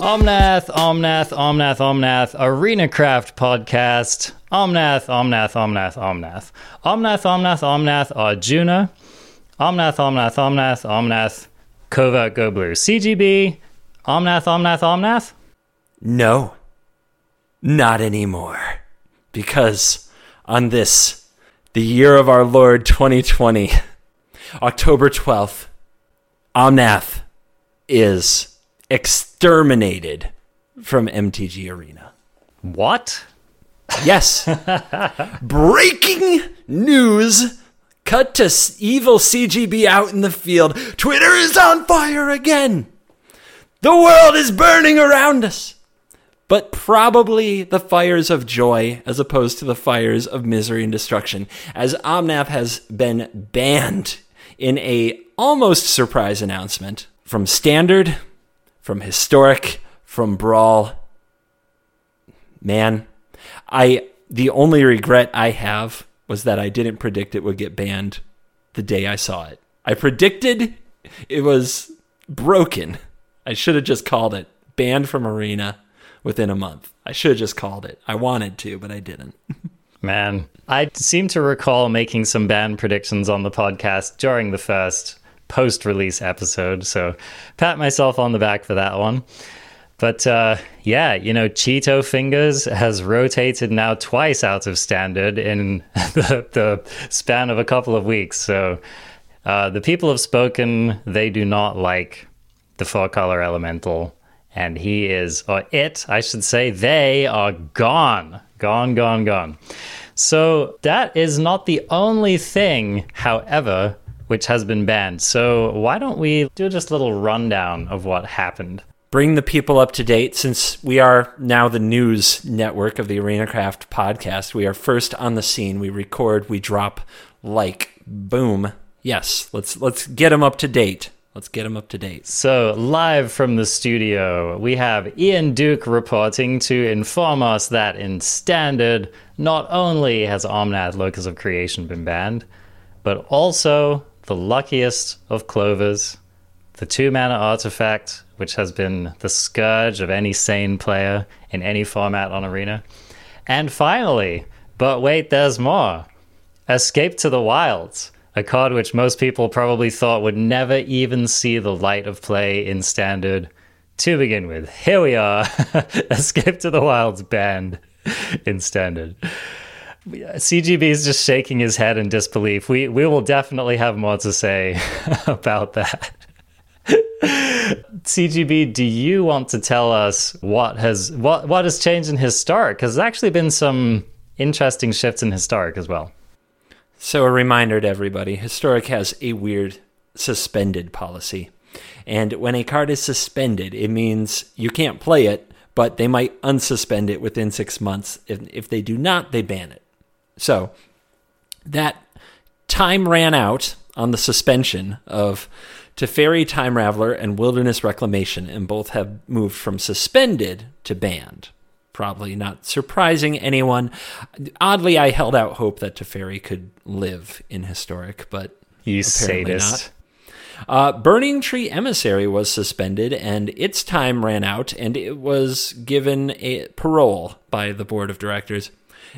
Omnath, Omnath, Omnath, Omnath, ArenaCraft podcast. Omnath, Omnath, Omnath, Omnath. Omnath, Omnath, Omnath, Arjuna. Omnath, Omnath, Omnath, Omnath, Covert Go Blue. CGB, Omnath, Omnath, Omnath. No, not anymore. Because on this, the year of our Lord 2020, October 12th, Omnath is exterminated from MTG Arena. What? Yes. Breaking news. Cut to evil CGB out in the field. Twitter is on fire again. The world is burning around us. But probably the fires of joy as opposed to the fires of misery and destruction, as Omnath has been banned in a almost surprise announcement from Standard, from Historic, from Brawl, man, I the only regret I have was that I didn't predict it would get banned the day I saw it. I predicted it was broken. I should have just called it banned from arena within a month. I should have just called it. I wanted to, but I didn't. Man, I seem to recall making some band predictions on the podcast during the first post release episode, so pat myself on the back for that one. But uh, yeah, you know, Cheeto Fingers has rotated now twice out of standard in the, the span of a couple of weeks. So uh, the people have spoken. They do not like the four color elemental. And he is, or it, I should say, they are gone. Gone, gone, gone. So that is not the only thing, however, which has been banned. So why don't we do just a little rundown of what happened? Bring the people up to date since we are now the news network of the ArenaCraft podcast. We are first on the scene. We record, we drop like boom. Yes, let's let's get them up to date. Let's get them up to date. So, live from the studio, we have Ian Duke reporting to inform us that in Standard, not only has Omnath Locus of Creation been banned, but also the luckiest of Clovers, the two mana artifact, which has been the scourge of any sane player in any format on Arena. And finally, but wait, there's more Escape to the Wilds a card which most people probably thought would never even see the light of play in standard to begin with. Here we are, Escape to the Wilds banned in standard. CGB is just shaking his head in disbelief. We we will definitely have more to say about that. CGB, do you want to tell us what has what what has changed in historic? Because there's actually been some interesting shifts in historic as well. So, a reminder to everybody Historic has a weird suspended policy. And when a card is suspended, it means you can't play it, but they might unsuspend it within six months. If, if they do not, they ban it. So, that time ran out on the suspension of Teferi Time Raveler and Wilderness Reclamation, and both have moved from suspended to banned probably not surprising anyone. Oddly, I held out hope that Teferi could live in historic, but You apparently sadist. not. Uh, Burning Tree Emissary was suspended, and its time ran out, and it was given a parole by the board of directors.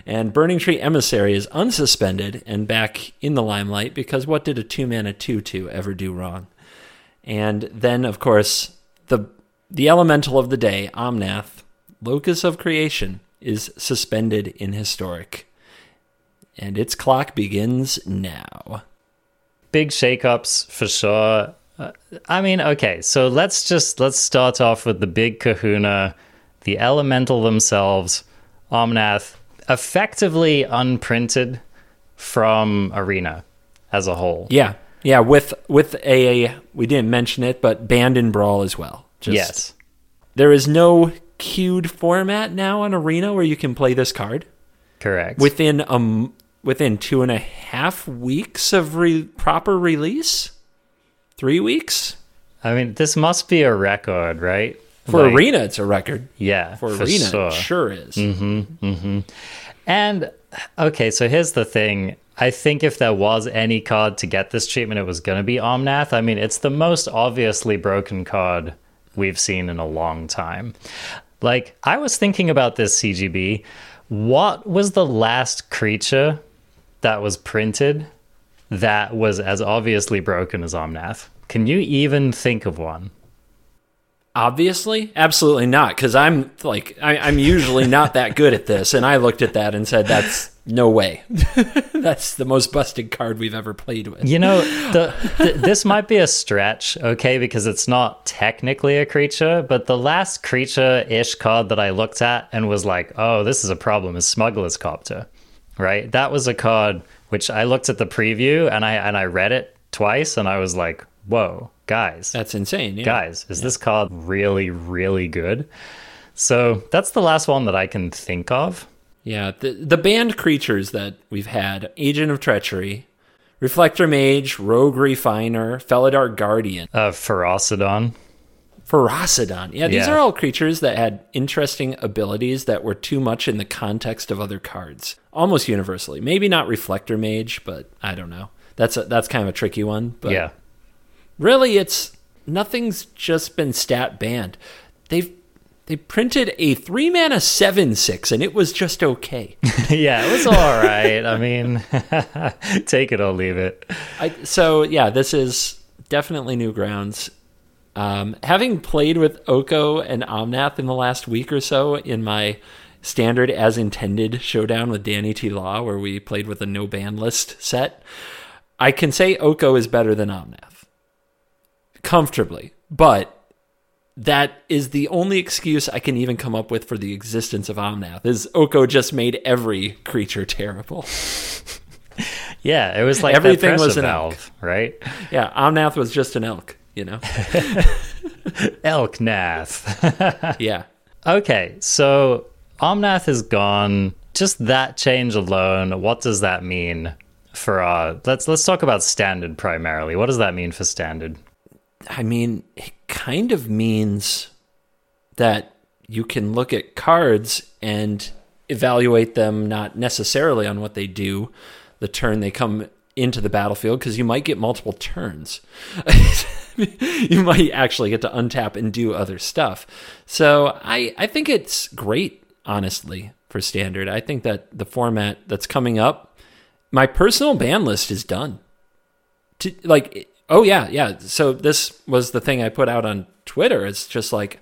And Burning Tree Emissary is unsuspended and back in the limelight because what did a two mana two two ever do wrong? And then, of course, the the elemental of the day, Omnath, locus of creation, is suspended in historic. And its clock begins now. big shakeups for sure. Uh, I mean, okay, so let's just let's start off with the big kahuna, the elemental themselves, Omnath, effectively unprinted from Arena as a whole. Yeah. Yeah, with with a we didn't mention it, but banned in brawl as well. Just, yes. There is no queued format now on Arena where you can play this card Correct. within um within two and a half weeks of re- proper release. Three weeks. I mean, this must be a record, right? For Like- Arena, it's a record. Yeah, For, for Arena, sure. it sure is. And okay, so here's the thing. I think if there was any card to get this treatment, it was going to be Omnath. I mean, it's the most obviously broken card we've seen in a long time. Like, I was thinking about this CGB. What was the last creature that was printed that was as obviously broken as Omnath? Can you even think of one? Obviously, absolutely not, because I'm like I, I'm usually not that good at this, and I looked at that and said, "That's no way. That's the most busted card we've ever played with." You know, the, th this might be a stretch, okay, because it's not technically a creature, but the last creature ish card that I looked at and was like, oh, this is a problem is Smuggler's Copter, right? That was a card which I looked at the preview and I and I read it twice and I was like, whoa, guys, That's insane. Yeah. guys, is this card really, really good? So that's the last one that I can think of. Yeah, the the banned creatures that we've had: Agent of Treachery, Reflector Mage, Rogue Refiner, Felidar Guardian, Uh, Ferocidon. Ferocidon. Yeah, these Yeah. are all creatures that had interesting abilities that were too much in the context of other cards. Almost universally. Maybe not Reflector Mage, but I don't know. That's a, that's kind of a tricky one. But yeah. really, it's nothing's just been stat banned. They've they printed a three mana seven six, and it was just okay. yeah, it was all right. I mean, take it or leave it. I, so yeah, this is definitely new grounds. Um, having played with Oko and Omnath in the last week or so in my standard as intended showdown with Danny T. Law, where we played with a no ban list set, I can say Oko is better than Omnath comfortably, but that is the only excuse I can even come up with for the existence of Omnath. Is Oko just made every creature terrible? Yeah, it was like Everything was an valve, right? Yeah, Omnath was just an elk, you know. Elk Nath. Yeah. okay, so Omnath is gone. Just that change alone, what does that mean for our? Let's let's talk about standard primarily. What does that mean for standard? I mean, it kind of means that you can look at cards and evaluate them not necessarily on what they do the turn they come into the battlefield because you might get multiple turns. you might actually get to untap and do other stuff. So I, I think it's great, honestly, for standard. I think that the format that's coming up, my personal ban list is done to like oh yeah yeah so this was the thing i put out on twitter it's just like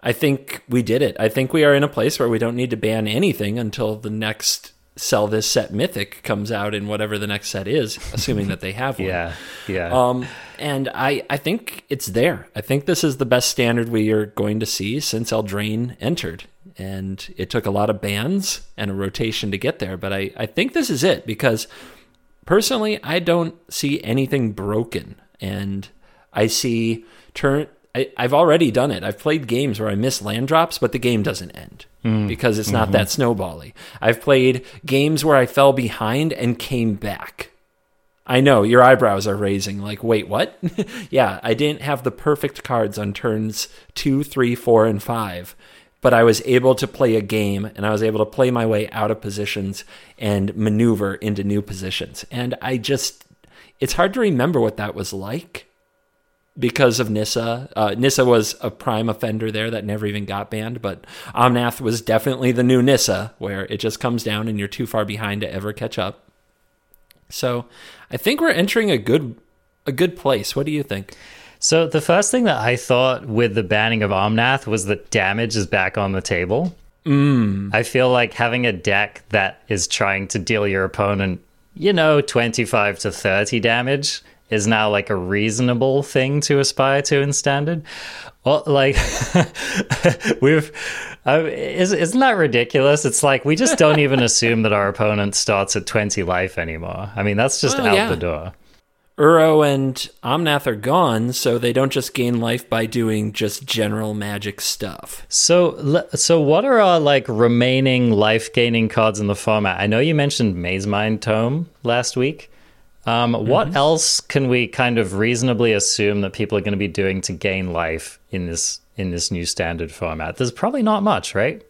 i think we did it i think we are in a place where we don't need to ban anything until the next sell this set mythic comes out in whatever the next set is assuming that they have one Yeah, yeah. um, and I, I think it's there. I think this is the best standard we are going to see since Eldraine entered. And it took a lot of bans and a rotation to get there. But I, I think this is it because personally, I don't see anything broken. And I see turn. I, I've already done it. I've played games where I miss land drops, but the game doesn't end mm. because it's not mm-hmm. that snowbally. I've played games where I fell behind and came back. I know your eyebrows are raising. Like, wait, what? yeah, I didn't have the perfect cards on turns two, three, four, and five, but I was able to play a game and I was able to play my way out of positions and maneuver into new positions. And I just, it's hard to remember what that was like because of Nissa. Uh, Nissa was a prime offender there that never even got banned, but Omnath was definitely the new Nissa, where it just comes down and you're too far behind to ever catch up. So I think we're entering a good a good place. What do you think? So the first thing that I thought with the banning of Omnath was that damage is back on the table. Mm. I feel like having a deck that is trying to deal your opponent, you know, 25 to 30 damage is now like a reasonable thing to aspire to in standard. Well, like we've, uh, is, isn't that ridiculous? It's like we just don't even assume that our opponent starts at 20 life anymore. I mean, that's just Well, out yeah. the door. Uro and Omnath are gone, so they don't just gain life by doing just general magic stuff. So, so what are our like remaining life gaining cards in the format? I know you mentioned Mazemind Tome last week. Um, What else can we kind of reasonably assume that people are going to be doing to gain life in this in this new standard format? There's probably not much, right?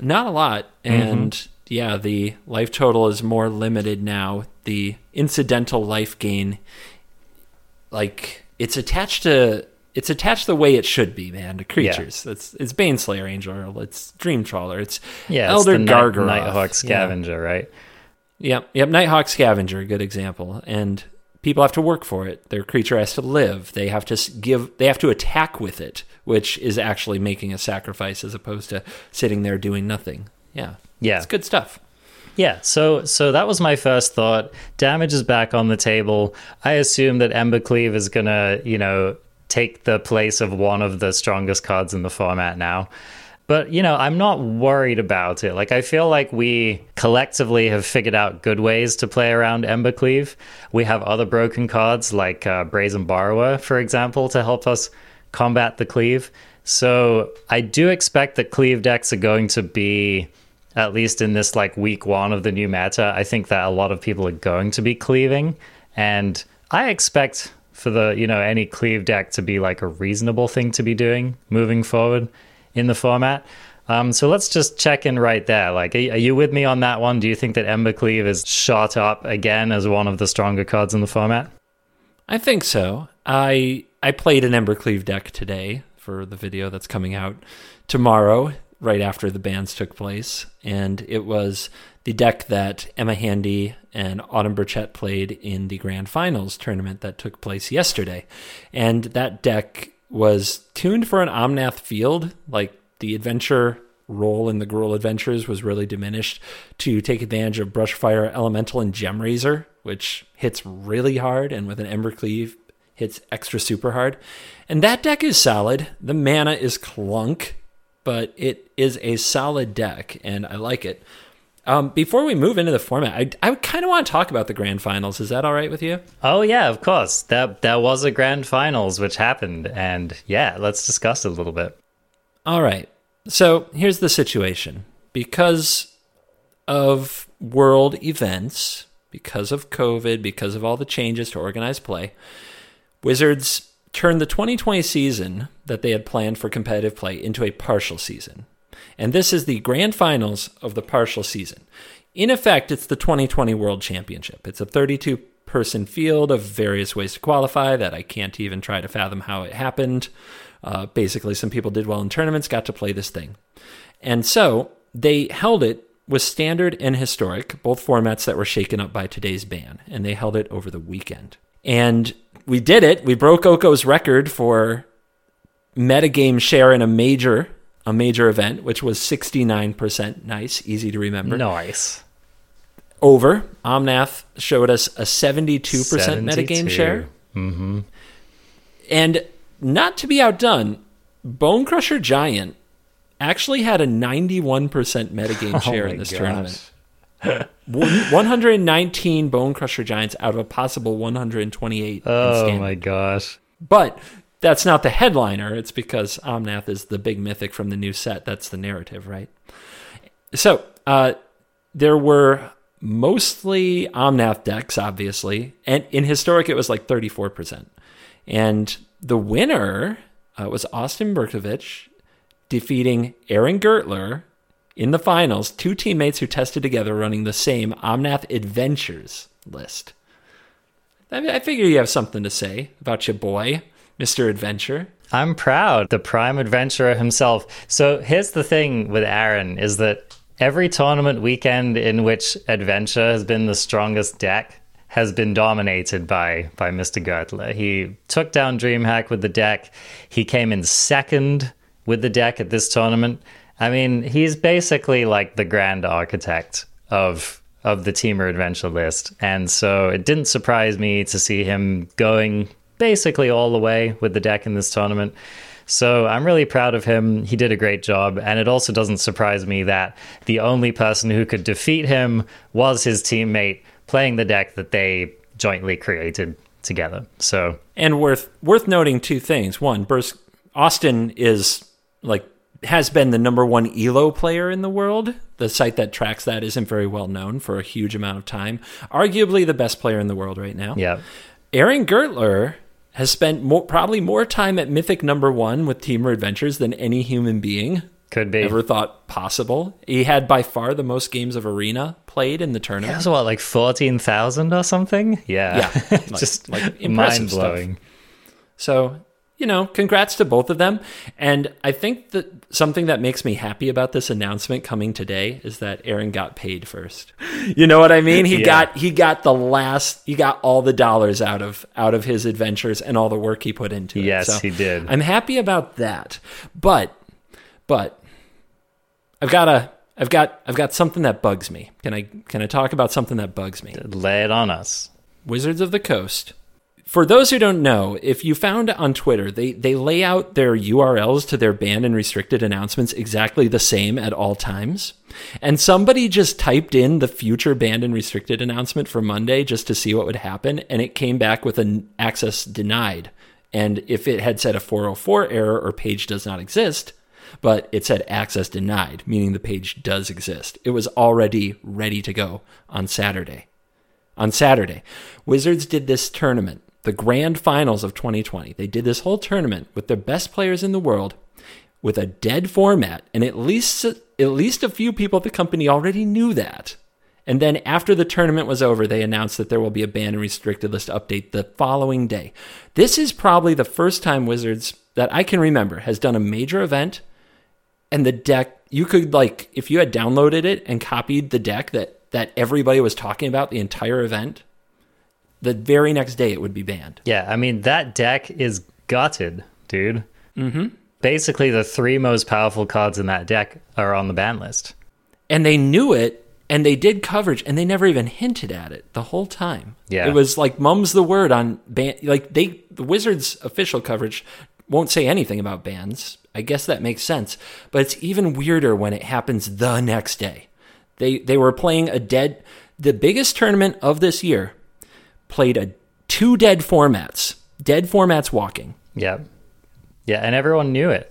Not a lot. And yeah, the life total is more limited now. The incidental life gain, like it's attached to it's attached the way it should be, man, to creatures. It's it's Baneslayer Angel, it's Dream Trawler, it's Yeah, Elder it's the Gargaroth. Night, Nighthawk Yeah. Scavenger, right? Yep, yep. Nighthawk Scavenger, good example. And people have to work for it. Their creature has to live. They have to give. They have to attack with it, which is actually making a sacrifice as opposed to sitting there doing nothing. Yeah, Yeah. it's good stuff. Yeah, so so that was my first thought. Damage is back on the table. I assume that Embercleave is gonna, you know, take the place of one of the strongest cards in the format now. But you know, I'm not worried about it. Like I feel like we collectively have figured out good ways to play around Embercleave. We have other broken cards like uh, Brazen Borrower, for example, to help us combat the cleave. So I do expect that cleave decks are going to be at least in this like week one of the new meta, I think that a lot of people are going to be cleaving, and I expect for the you know any cleave deck to be like a reasonable thing to be doing moving forward in the format. Um, so let's just check in right there. Like, are, are you with me on that one? Do you think that Embercleave is shot up again as one of the stronger cards in the format? I think so. I I played an Embercleave deck today for the video that's coming out tomorrow, right after the bans took place, and it was the deck that Emma Handy and Autumn Burchett played in the Grand Finals tournament that took place yesterday, and that deck was tuned for an Omnath field, like the adventure role in the Gruul Adventures was really diminished to take advantage of Brushfire Elemental and Gemrazor, which hits really hard, and with an Embercleave hits extra super hard. And that deck is solid. The mana is clunk, but it is a solid deck, and I like it. Um, before we move into the format, I, I kind of want to talk about the grand finals. Is that all right with you? Oh yeah, of course. That that was a grand finals which happened, and yeah, let's discuss it a little bit. All right. So here's the situation. Because of world events, because of COVID, because of all the changes to organized play, Wizards turned the 2020 season that they had planned for competitive play into a partial season. And this is the grand finals of the partial season. In effect, it's the 2020 World Championship. It's a 32 person field of various ways to qualify that I can't even try to fathom how it happened. Uh, basically, some people did well in tournaments, got to play this thing. And so they held it with standard and historic, both formats that were shaken up by today's ban, and they held it over the weekend. And we did it. We broke Oko's record for metagame share in a major a major event, which was 69%. Nice, easy to remember. Nice. Over. Omnath showed us a 72% metagame share. Mm-hmm. And not to be outdone, Bonecrusher Giant actually had a 91% metagame share Oh in this tournament. One- 119 Bonecrusher Giants out of a possible 128. Oh my gosh. But that's not the headliner. It's because Omnath is the big mythic from the new set. That's the narrative, right? So uh, there were mostly Omnath decks, obviously, and in historic it was like 34%. And the winner uh, was Austin Bursavich defeating Aaron Gertler in the finals, two teammates who tested together running the same Omnath Adventures list. I, I figure you have something to say about your boy, Mr. Adventure. I'm proud. The prime adventurer himself. So here's the thing with Aaron is that every tournament weekend in which adventure has been the strongest deck has been dominated by by Mr. Gertler. He took down DreamHack with the deck. He came in second with the deck at this tournament. I mean, he's basically like the grand architect of of the Temur Adventure list. And so it didn't surprise me to see him going basically all the way with the deck in this tournament. So I'm really proud of him. He did a great job. And it also doesn't surprise me that the only person who could defeat him was his teammate playing the deck that they jointly created together. So And worth worth noting two things. One, Burs- Austin is like has been the number one Elo player in the world. The site that tracks that isn't very well known for a huge amount of time. Arguably the best player in the world right now. Yeah. Aaron Gertler has spent more, probably more time at Mythic number one with Temur Adventures than any human being Could be. ever thought possible. He had by far the most games of Arena played in the tournament. was what, like 14,000 or something? Yeah. Yeah, like- Just like mind blowing. So, you know, congrats to both of them. And I think that something that makes me happy about this announcement coming today is that Aaron got paid first. You know what I mean? He Yeah. got he got the last he got all the dollars out of out of his adventures and all the work he put into it. Yes, So he did. I'm happy about that. But but I've got a I've got I've got something that bugs me. Can I can I talk about something that bugs me? Lay it on us. Wizards of the Coast. For those who don't know, if you found on Twitter, they, they lay out their URLs to their banned and restricted announcements exactly the same at all times. And somebody just typed in the future banned and restricted announcement for Monday just to see what would happen, and it came back with an access denied. And if it had said a 404 error or page does not exist, but it said access denied, meaning the page does exist, it was already ready to go on Saturday on Saturday. Wizards did this tournament, the grand finals of 2020. They did this whole tournament with their best players in the world with a dead format, and at least at least a few people at the company already knew that. And then after the tournament was over, they announced that there will be a ban and restricted list update the following day. This is probably the first time Wizards that I can remember has done a major event and the deck you could like if you had downloaded it and copied the deck that that everybody was talking about the entire event the very next day it would be banned Yeah, I mean, that deck is gutted, dude. Mm-hmm. Basically, the three most powerful cards in that deck are on the ban list. and they knew it and they did coverage and they never even hinted at it the whole time Yeah. it was like mum's the word on ban like they the wizards official coverage won't say anything about bans i guess that makes sense but it's even weirder when it happens the next day they they were playing a dead the biggest tournament of this year played a two dead formats dead formats walking Yeah. Yeah, and everyone knew it.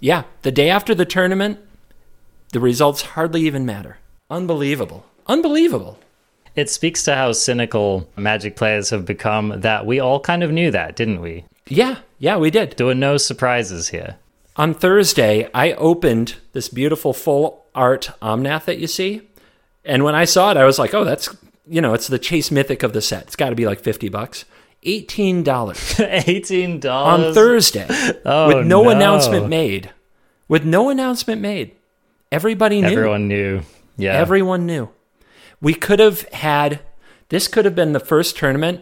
yeah the day after the tournament the results hardly even matter unbelievable unbelievable It speaks to how cynical Magic players have become that we all kind of knew that, didn't we? Yeah, yeah, we did. There were no surprises here. On Thursday, I opened this beautiful full art Omnath that you see. And when I saw it, I was like, oh, that's, you know, it's the Chase Mythic of the set. It's got to be like 50 bucks. $18 $18 on Thursday Oh, with no, no. announcement made. With no announcement made. Everybody knew. Everyone knew. Yeah. Everyone knew. We could have had this could have been the first tournament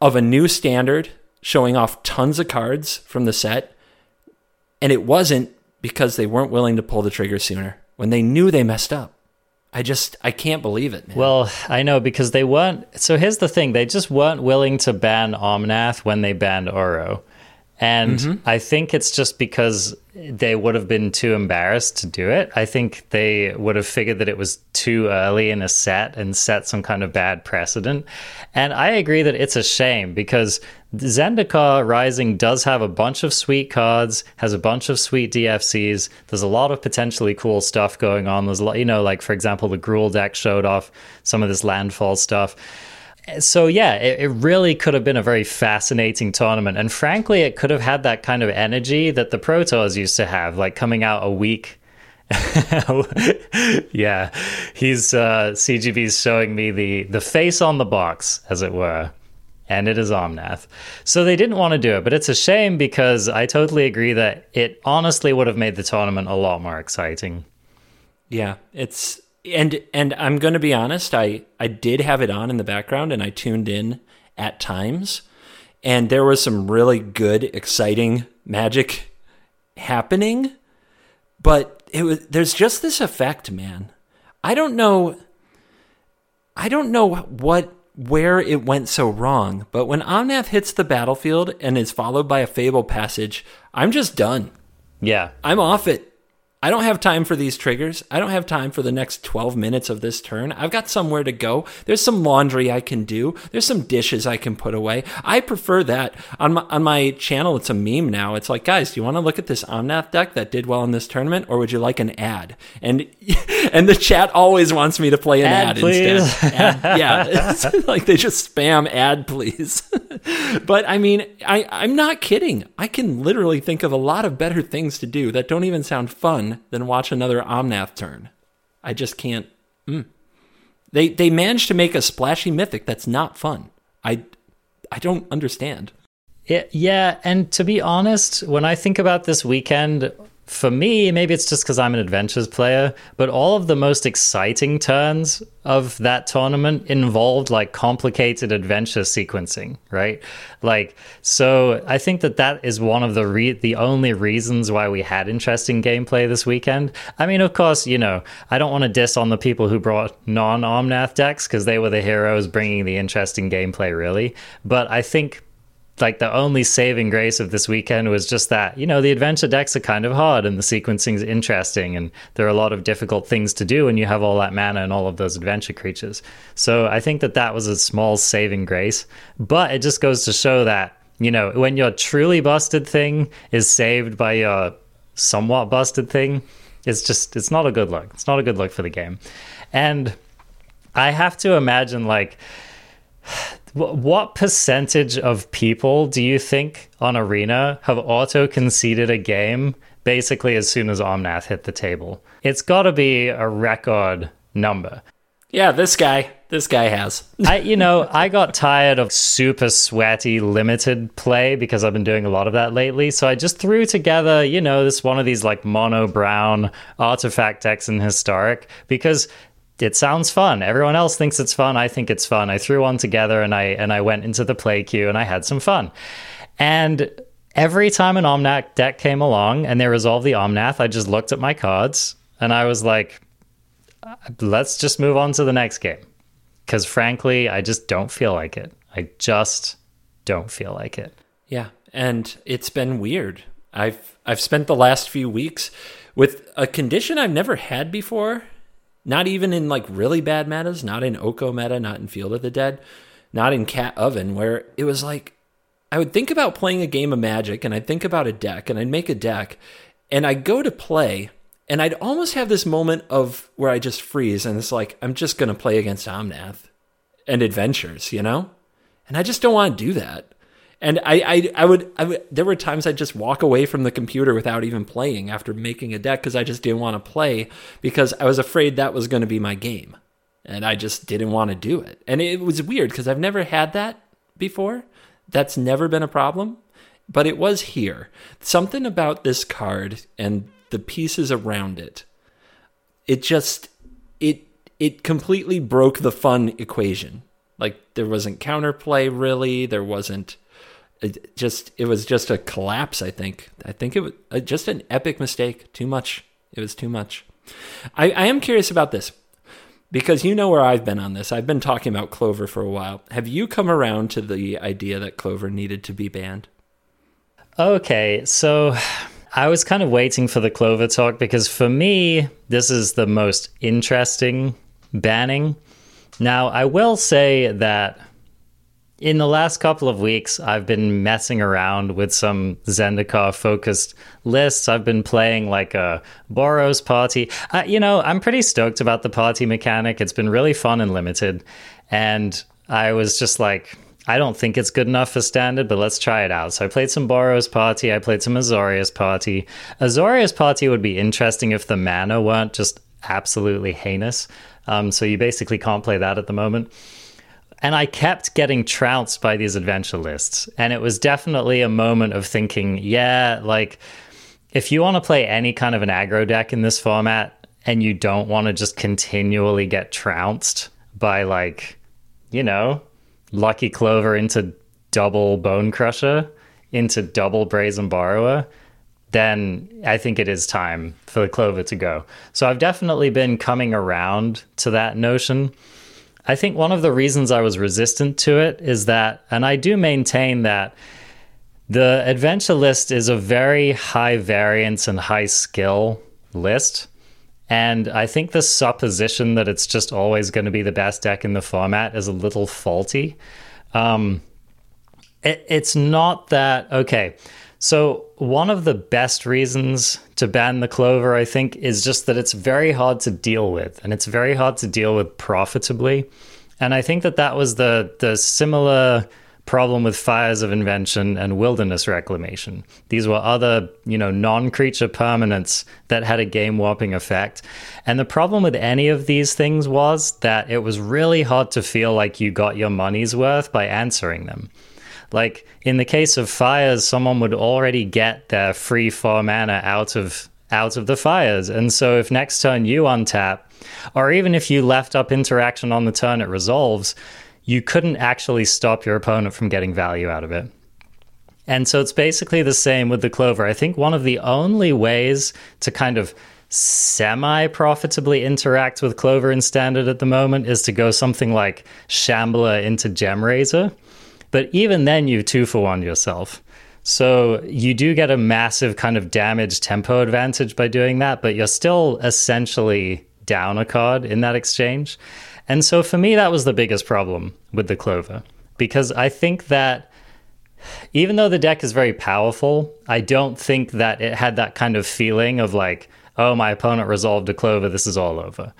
of a new standard showing off tons of cards from the set. And it wasn't because they weren't willing to pull the trigger sooner when they knew they messed up. I just I can't believe it, man. Well, I know because they weren't. So here's the thing: they just weren't willing to ban Omnath when they banned Uro, and Mm-hmm. I think it's just because they would have been too embarrassed to do it. I think they would have figured that it was too early in a set and set some kind of bad precedent. And I agree that it's a shame because Zendikar Rising does have a bunch of sweet cards, has a bunch of sweet DFCs. There's a lot of potentially cool stuff going on. There's a lot, you know, like for example, the Gruul deck showed off some of this landfall stuff. So yeah, it, it really could have been a very fascinating tournament, and frankly, it could have had that kind of energy that the Pro Tours used to have, like coming out a week. yeah, he's uh, CGB's showing me the the face on the box, as it were and it is Omnath. So they didn't want to do it, but it's a shame because I totally agree that it honestly would have made the tournament a lot more exciting. Yeah, it's and and I'm going to be honest, I I did have it on in the background and I tuned in at times and there was some really good exciting magic happening, but it was there's just this effect, man. I don't know I don't know what where it went so wrong, but when Omnath hits the battlefield and is followed by a Fable passage, I'm just done. Yeah, I'm off it. I don't have time for these triggers. I don't have time for the next 12 minutes of this turn. I've got somewhere to go. There's some laundry I can do. There's some dishes I can put away. I prefer that. On my, on my channel, it's a meme now. It's like, guys, do you want to look at this Omnath deck that did well in this tournament, or would you like an ad? And and the chat always wants me to play an ad, ad please. instead. Ad, yeah, it's like they just spam ad, please. but I mean, I, I'm not kidding. I can literally think of a lot of better things to do that don't even sound fun than watch another Omnath turn. I just can't. Mm. They they managed to make a splashy mythic that's not fun. I I don't understand. Yeah, and to be honest, when I think about this weekend, for me, maybe it's just because I'm an adventures player, but all of the most exciting turns of that tournament involved like complicated adventure sequencing, right? Like, so I think that that is one of the re- the only reasons why we had interesting gameplay this weekend. I mean, of course, you know, I don't want to diss on the people who brought non-Omnath decks because they were the heroes bringing the interesting gameplay, really. But I think like the only saving grace of this weekend was just that you know the adventure decks are kind of hard and the sequencing is interesting and there are a lot of difficult things to do when you have all that mana and all of those adventure creatures. So i think that that was a small saving grace but it just goes to show that you know when your truly busted thing is saved by your somewhat busted thing it's just it's not a good look. It's not a good look for the game. And i have to imagine like what percentage of people do you think on Arena have auto conceded a game basically as soon as Omnath hit the table? It's got to be a record number. Yeah, this guy. This guy has. I, you know, I got tired of super sweaty limited play because I've been doing a lot of that lately. So I just threw together, you know, this one of these like mono brown artifact decks in historic because it sounds fun. Everyone else thinks it's fun. I think it's fun. I threw one together and I and I went into the play queue and I had some fun. And every time an Omnath deck came along and they resolved the Omnath, I just looked at my cards and I was like, let's just move on to the next game. Because frankly, I just don't feel like it. I just don't feel like it. Yeah, and it's been weird. I've I've spent the last few weeks with a condition I've never had before not even in like really bad metas, not in Oko meta, not in Field of the Dead, not in Cat Oven, where it was like I would think about playing a game of Magic and I'd think about a deck and I'd make a deck and I'd go to play and I'd almost have this moment of where I just freeze and it's like I'm just gonna play against Omnath and adventures, you know? And I just don't want to do that. And I, I, I would, I would, there were times I'd just walk away from the computer without even playing after making a deck because I just didn't want to play because I was afraid that was going to be my game. And I just didn't want to do it. And it was weird because I've never had that before. That's never been a problem. But it was here. Something about this card and the pieces around it, it just, it, it completely broke the fun equation. Like there wasn't counterplay really. There wasn't it just it was just a collapse. I think. I think it was uh, just an epic mistake. Too much. It was too much. I, I am curious about this because you know where I've been on this. I've been talking about Clover for a while. Have you come around to the idea that Clover needed to be banned? Okay, so I was kind of waiting for the Clover talk because for me, this is the most interesting banning. Now, I will say that in the last couple of weeks, I've been messing around with some Zendikar focused lists. I've been playing like a Boros party. Uh, you know, I'm pretty stoked about the party mechanic. It's been really fun and limited. And I was just like, I don't think it's good enough for standard, but let's try it out. So I played some Boros Party, I played some Azorius Party. Azorius Party would be interesting if the mana weren't just absolutely heinous. Um, so you basically can't play that at the moment. And I kept getting trounced by these adventure lists. And it was definitely a moment of thinking, yeah, like if you want to play any kind of an aggro deck in this format and you don't want to just continually get trounced by like, you know, Lucky Clover into double Bonecrusher, into double Brazen Borrower, then I think it is time for the Clover to go. So I've definitely been coming around to that notion. I think one of the reasons I was resistant to it is that, and I do maintain that the adventure list is a very high variance and high skill list. And I think the supposition that it's just always going to be the best deck in the format is a little faulty. Um, it, it's not that, okay. So, one of the best reasons to ban the clover, I think, is just that it's very hard to deal with, and it's very hard to deal with profitably. And I think that that was the the similar problem with fires of invention and wilderness reclamation. These were other, you know, non-creature permanents that had a game warping effect. And the problem with any of these things was that it was really hard to feel like you got your money's worth by answering them. Like in the case of fires, someone would already get their free four mana out of out of the fires. And so if next turn you untap, or even if you left up interaction on the turn it resolves, you couldn't actually stop your opponent from getting value out of it. And so it's basically the same with the clover. I think one of the only ways to kind of semi profitably interact with clover in standard at the moment is to go something like Shambler into Gemrazor but even then, you two for one yourself. So you do get a massive kind of damage tempo advantage by doing that, but you're still essentially down a card in that exchange. And so for me, that was the biggest problem with the Clover, because I think that even though the deck is very powerful, I don't think that it had that kind of feeling of like, oh, my opponent resolved a Clover, this is all over.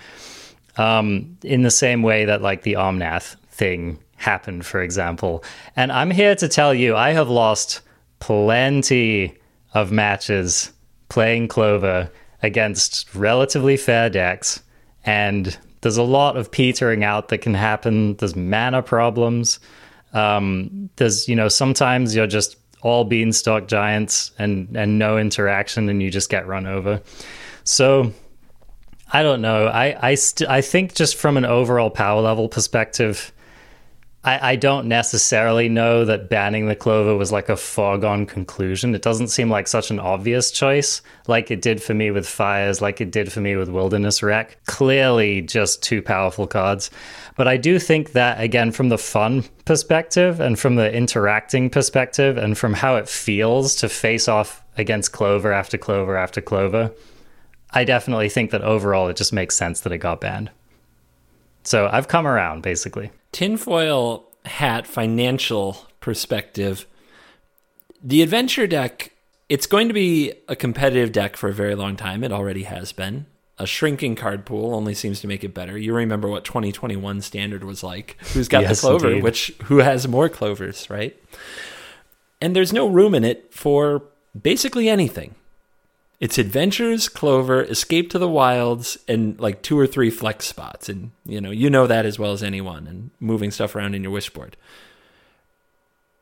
Um, in the same way that like the Omnath thing happened, for example. And I'm here to tell you, I have lost plenty of matches playing Clover against relatively fair decks. And there's a lot of petering out that can happen. There's mana problems. Um, there's, you know, sometimes you're just all beanstalk giants and, and no interaction and you just get run over. So I don't know. I I, st- I think just from an overall power level perspective, I, I don't necessarily know that banning the clover was like a foregone conclusion. It doesn't seem like such an obvious choice, like it did for me with fires, like it did for me with wilderness wreck. Clearly, just two powerful cards. But I do think that, again, from the fun perspective and from the interacting perspective and from how it feels to face off against clover after clover after clover, I definitely think that overall it just makes sense that it got banned. So I've come around, basically tinfoil hat financial perspective, the adventure deck, it's going to be a competitive deck for a very long time. It already has been. A shrinking card pool only seems to make it better. You remember what 2021 standard was like. Who's got yes, the clover, indeed. which who has more clovers, right? And there's no room in it for basically anything. It's adventures, clover, escape to the wilds, and like two or three flex spots. And you know, you know that as well as anyone, and moving stuff around in your wishboard.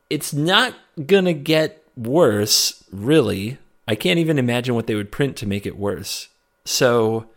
It's not gonna get worse, really. I can't even imagine what they would print to make it worse. So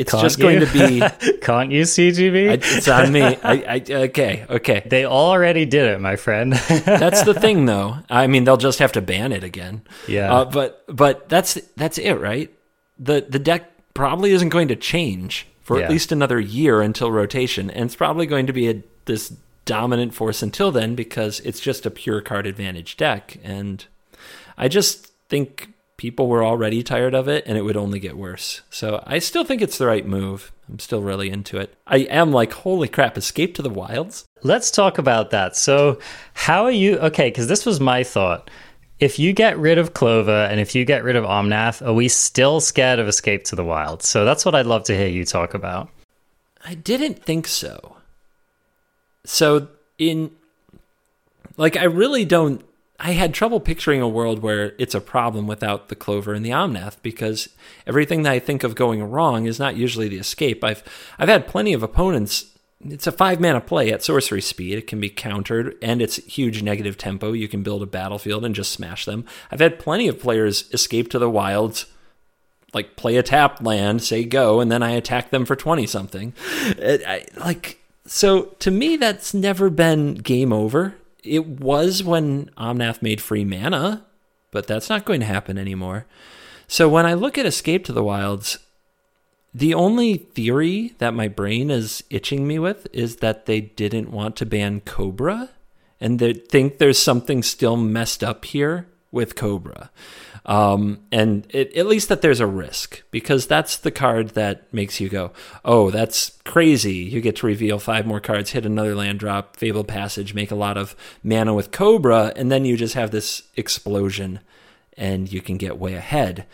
it's Can't just you? going to be. Can't you, CGB? I, it's on me. I, I, okay, okay. They already did it, my friend. that's the thing, though. I mean, they'll just have to ban it again. Yeah. Uh, but but that's that's it, right? The the deck probably isn't going to change for yeah. at least another year until rotation, and it's probably going to be a, this dominant force until then because it's just a pure card advantage deck, and I just think people were already tired of it and it would only get worse. So I still think it's the right move. I'm still really into it. I am like, holy crap, escape to the wilds? Let's talk about that. So, how are you? Okay, because this was my thought. If you get rid of Clover and if you get rid of Omnath, are we still scared of Escape to the Wild? So that's what I'd love to hear you talk about. I didn't think so. So in like I really don't I had trouble picturing a world where it's a problem without the clover and the omnath because everything that I think of going wrong is not usually the escape. I've I've had plenty of opponents. It's a five mana play at sorcery speed. It can be countered, and it's huge negative tempo. You can build a battlefield and just smash them. I've had plenty of players escape to the wilds, like play a tap land, say go, and then I attack them for twenty something. Uh, like so, to me, that's never been game over it was when Omnath made free mana, but that's not going to happen anymore. So when I look at Escape to the Wilds, the only theory that my brain is itching me with is that they didn't want to ban Cobra and they think there's something still messed up here with Cobra. Um, and it, at least that there's a risk because that's the card that makes you go, oh, that's crazy. You get to reveal five more cards, hit another land drop, Fable Passage, make a lot of mana with Cobra, and then you just have this explosion and you can get way ahead.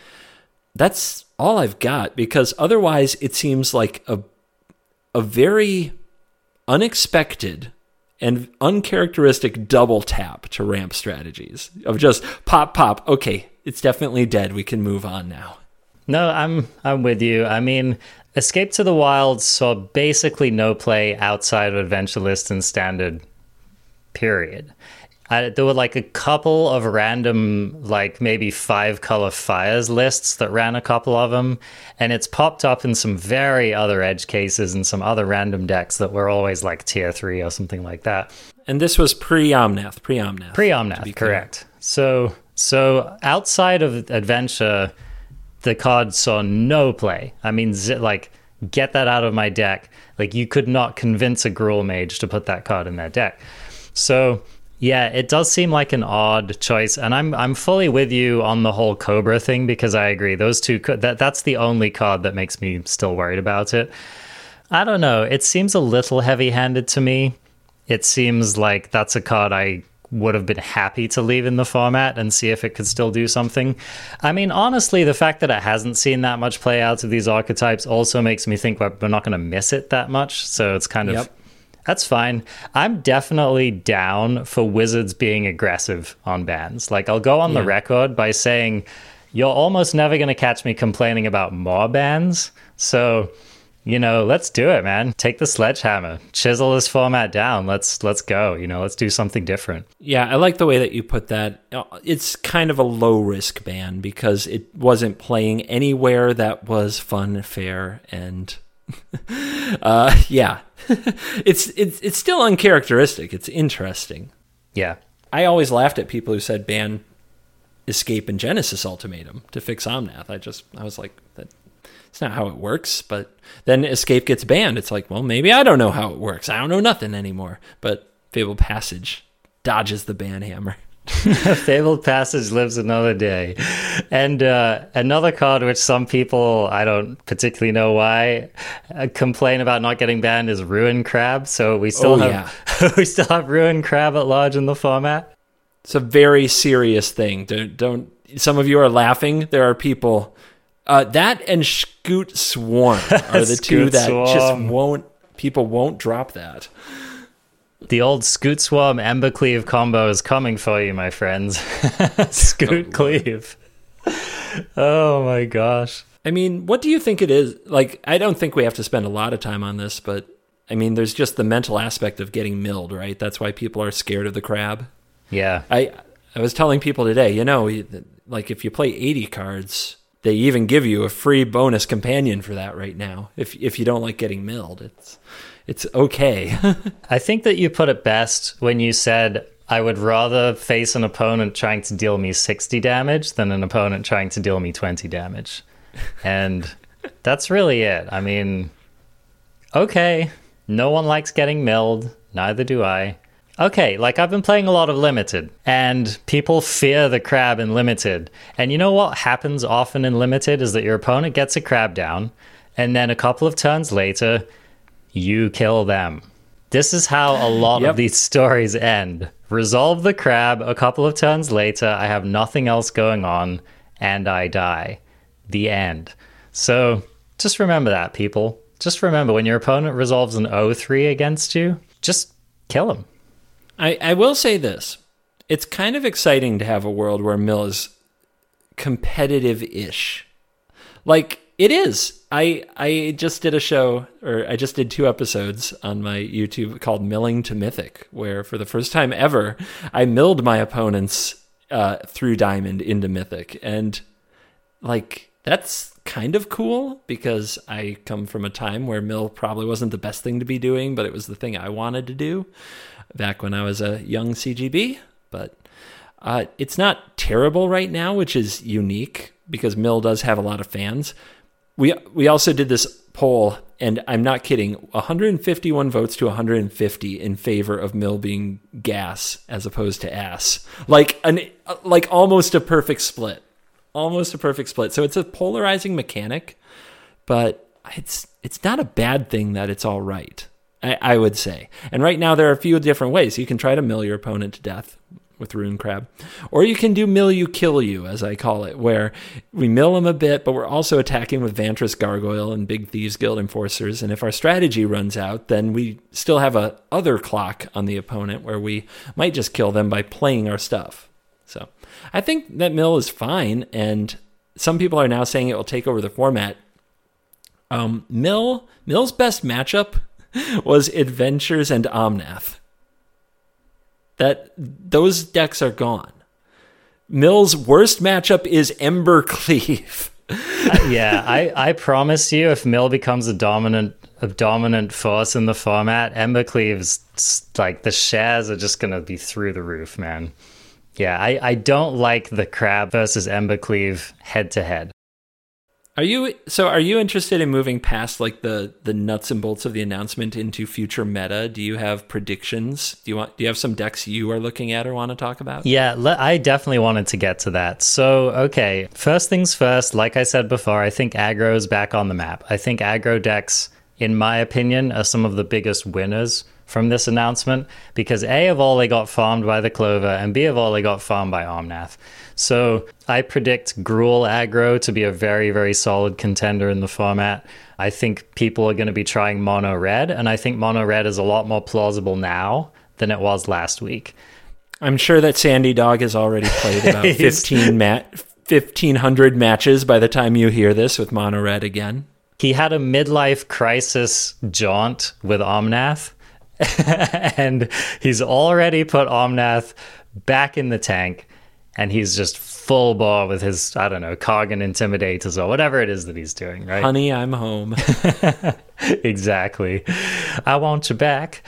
That's all I've got because otherwise it seems like a a very unexpected and uncharacteristic double tap to ramp strategies of just pop pop. Okay it's definitely dead. We can move on now. No i'm i'm with you. I mean escape to the wild saw basically no play outside of adventure list and standard period I, there were like a couple of random, like maybe five color fires lists that ran a couple of them, and it's popped up in some very other edge cases and some other random decks that were always like tier three or something like that. And this was pre Omnath, pre Omnath, pre Omnath, correct. So, so outside of adventure, the card saw no play. I mean, like get that out of my deck. Like you could not convince a Gruul Mage to put that card in their deck. So yeah, it does seem like an odd choice, and I'm I'm fully with you on the whole Cobra thing because I agree. Those two that that's the only card that makes me still worried about it. I don't know. It seems a little heavy-handed to me. It seems like that's a card I would have been happy to leave in the format and see if it could still do something. I mean, honestly, the fact that it hasn't seen that much play out of these archetypes also makes me think we're not going to miss it that much. So it's kind of that's fine. I'm definitely down for Wizards being aggressive on bans. Like, I'll go on yeah. the record by saying you're almost never going to catch me complaining about more bans. So, you know, let's do it, man. Take the sledgehammer, chisel this format down. Let's let's go. You know, let's do something different. Yeah, I like the way that you put that. It's kind of a low risk ban because it wasn't playing anywhere that was fun, fair, and uh, yeah, it's it's it's still uncharacteristic. It's interesting. Yeah, I always laughed at people who said ban Escape and Genesis Ultimatum to fix Omnath. I just I was like that. It's not how it works. But then Escape gets banned. It's like, well, maybe I don't know how it works. I don't know nothing anymore. But Fabled Passage dodges the ban hammer. Fabled Passage lives another day. And uh, another card which some people, I don't particularly know why, uh, complain about not getting banned is Ruin Crab. So we still oh, have yeah. we still have Ruin Crab at large in the format. It's a very serious thing. Don't, don't some of you are laughing. There are people uh, that and Scute Swarm are the two that Swarm. just won't people won't drop that. The old Scute Swarm Embercleave combo is coming for you, my friends. Scoot oh, Cleave. oh my gosh. I mean, what do you think it is? Like, I don't think we have to spend a lot of time on this, but I mean, there's just the mental aspect of getting milled, right? That's why people are scared of the crab. Yeah. I I was telling people today, you know, like if you play 80 cards, they even give you a free bonus companion for that right now. If if you don't like getting milled, it's it's okay. I think that you put it best when you said I would rather face an opponent trying to deal me 60 damage than an opponent trying to deal me 20 damage. And that's really it. I mean, okay, no one likes getting milled, neither do I. Okay, like I've been playing a lot of limited, and people fear the crab in limited. And you know what happens often in limited is that your opponent gets a crab down, and then a couple of turns later, you kill them. This is how a lot yep. of these stories end. Resolve the crab, a couple of turns later, I have nothing else going on, and I die. The end. So just remember that, people. Just remember when your opponent resolves an 0 3 against you, just kill him. I, I will say this it's kind of exciting to have a world where Mill is competitive ish. Like, it is. I I just did a show, or I just did two episodes on my YouTube called "Milling to Mythic," where for the first time ever, I milled my opponents uh, through Diamond into Mythic, and like that's kind of cool because I come from a time where mill probably wasn't the best thing to be doing, but it was the thing I wanted to do back when I was a young CGB. But uh, it's not terrible right now, which is unique because Mill does have a lot of fans we we also did this poll, and I'm not kidding, 151 votes to 150 in favor of Mill being gas as opposed to ass. Like an like almost a perfect split. Almost a perfect split. So it's a polarizing mechanic, but it's it's not a bad thing that it's all right. I, I would say. And right now there are a few different ways. You can try to mill your opponent to death with Ruin Crab. Or you can do mill you kill you, as I call it, where we mill them a bit, but we're also attacking with Vantress Gargoyle and Big Thieves Guild Enforcers. And if our strategy runs out, then we still have a other clock on the opponent where we might just kill them by playing our stuff. So I think that mill is fine, and some people are now saying it will take over the format. Um, mill Mill's best matchup was Adventures and Omnath that those decks are gone. Mill's worst matchup is Embercleave. uh, yeah, I, I promise you, if Mill becomes a dominant a dominant force in the format, Embercleave's like the shares are just gonna be through the roof, man. Yeah, I, I don't like the crab versus Embercleave head to head. Are you so? Are you interested in moving past like the the nuts and bolts of the announcement into future meta? Do you have predictions? Do you want? Do you have some decks you are looking at or want to talk about? Yeah, I definitely wanted to get to that. So, okay, first things first. Like I said before, I think aggro is back on the map. I think aggro decks, in my opinion, are some of the biggest winners from this announcement because A of all they got farmed by the Clover and B of all they got farmed by Omnath. So I predict Gruul aggro to be a very, very solid contender in the format. I think people are going to be trying mono red, and I think mono red is a lot more plausible now than it was last week. I'm sure that Sandy Dog has already played about 15 mat 1500 matches by the time you hear this with mono red again. He had a midlife crisis jaunt with Omnath and he's already put Omnath back in the tank, and he's just full ball with his I don't know Kargan intimidators or whatever it is that he's doing. Right, honey, I'm home. exactly. I want you back.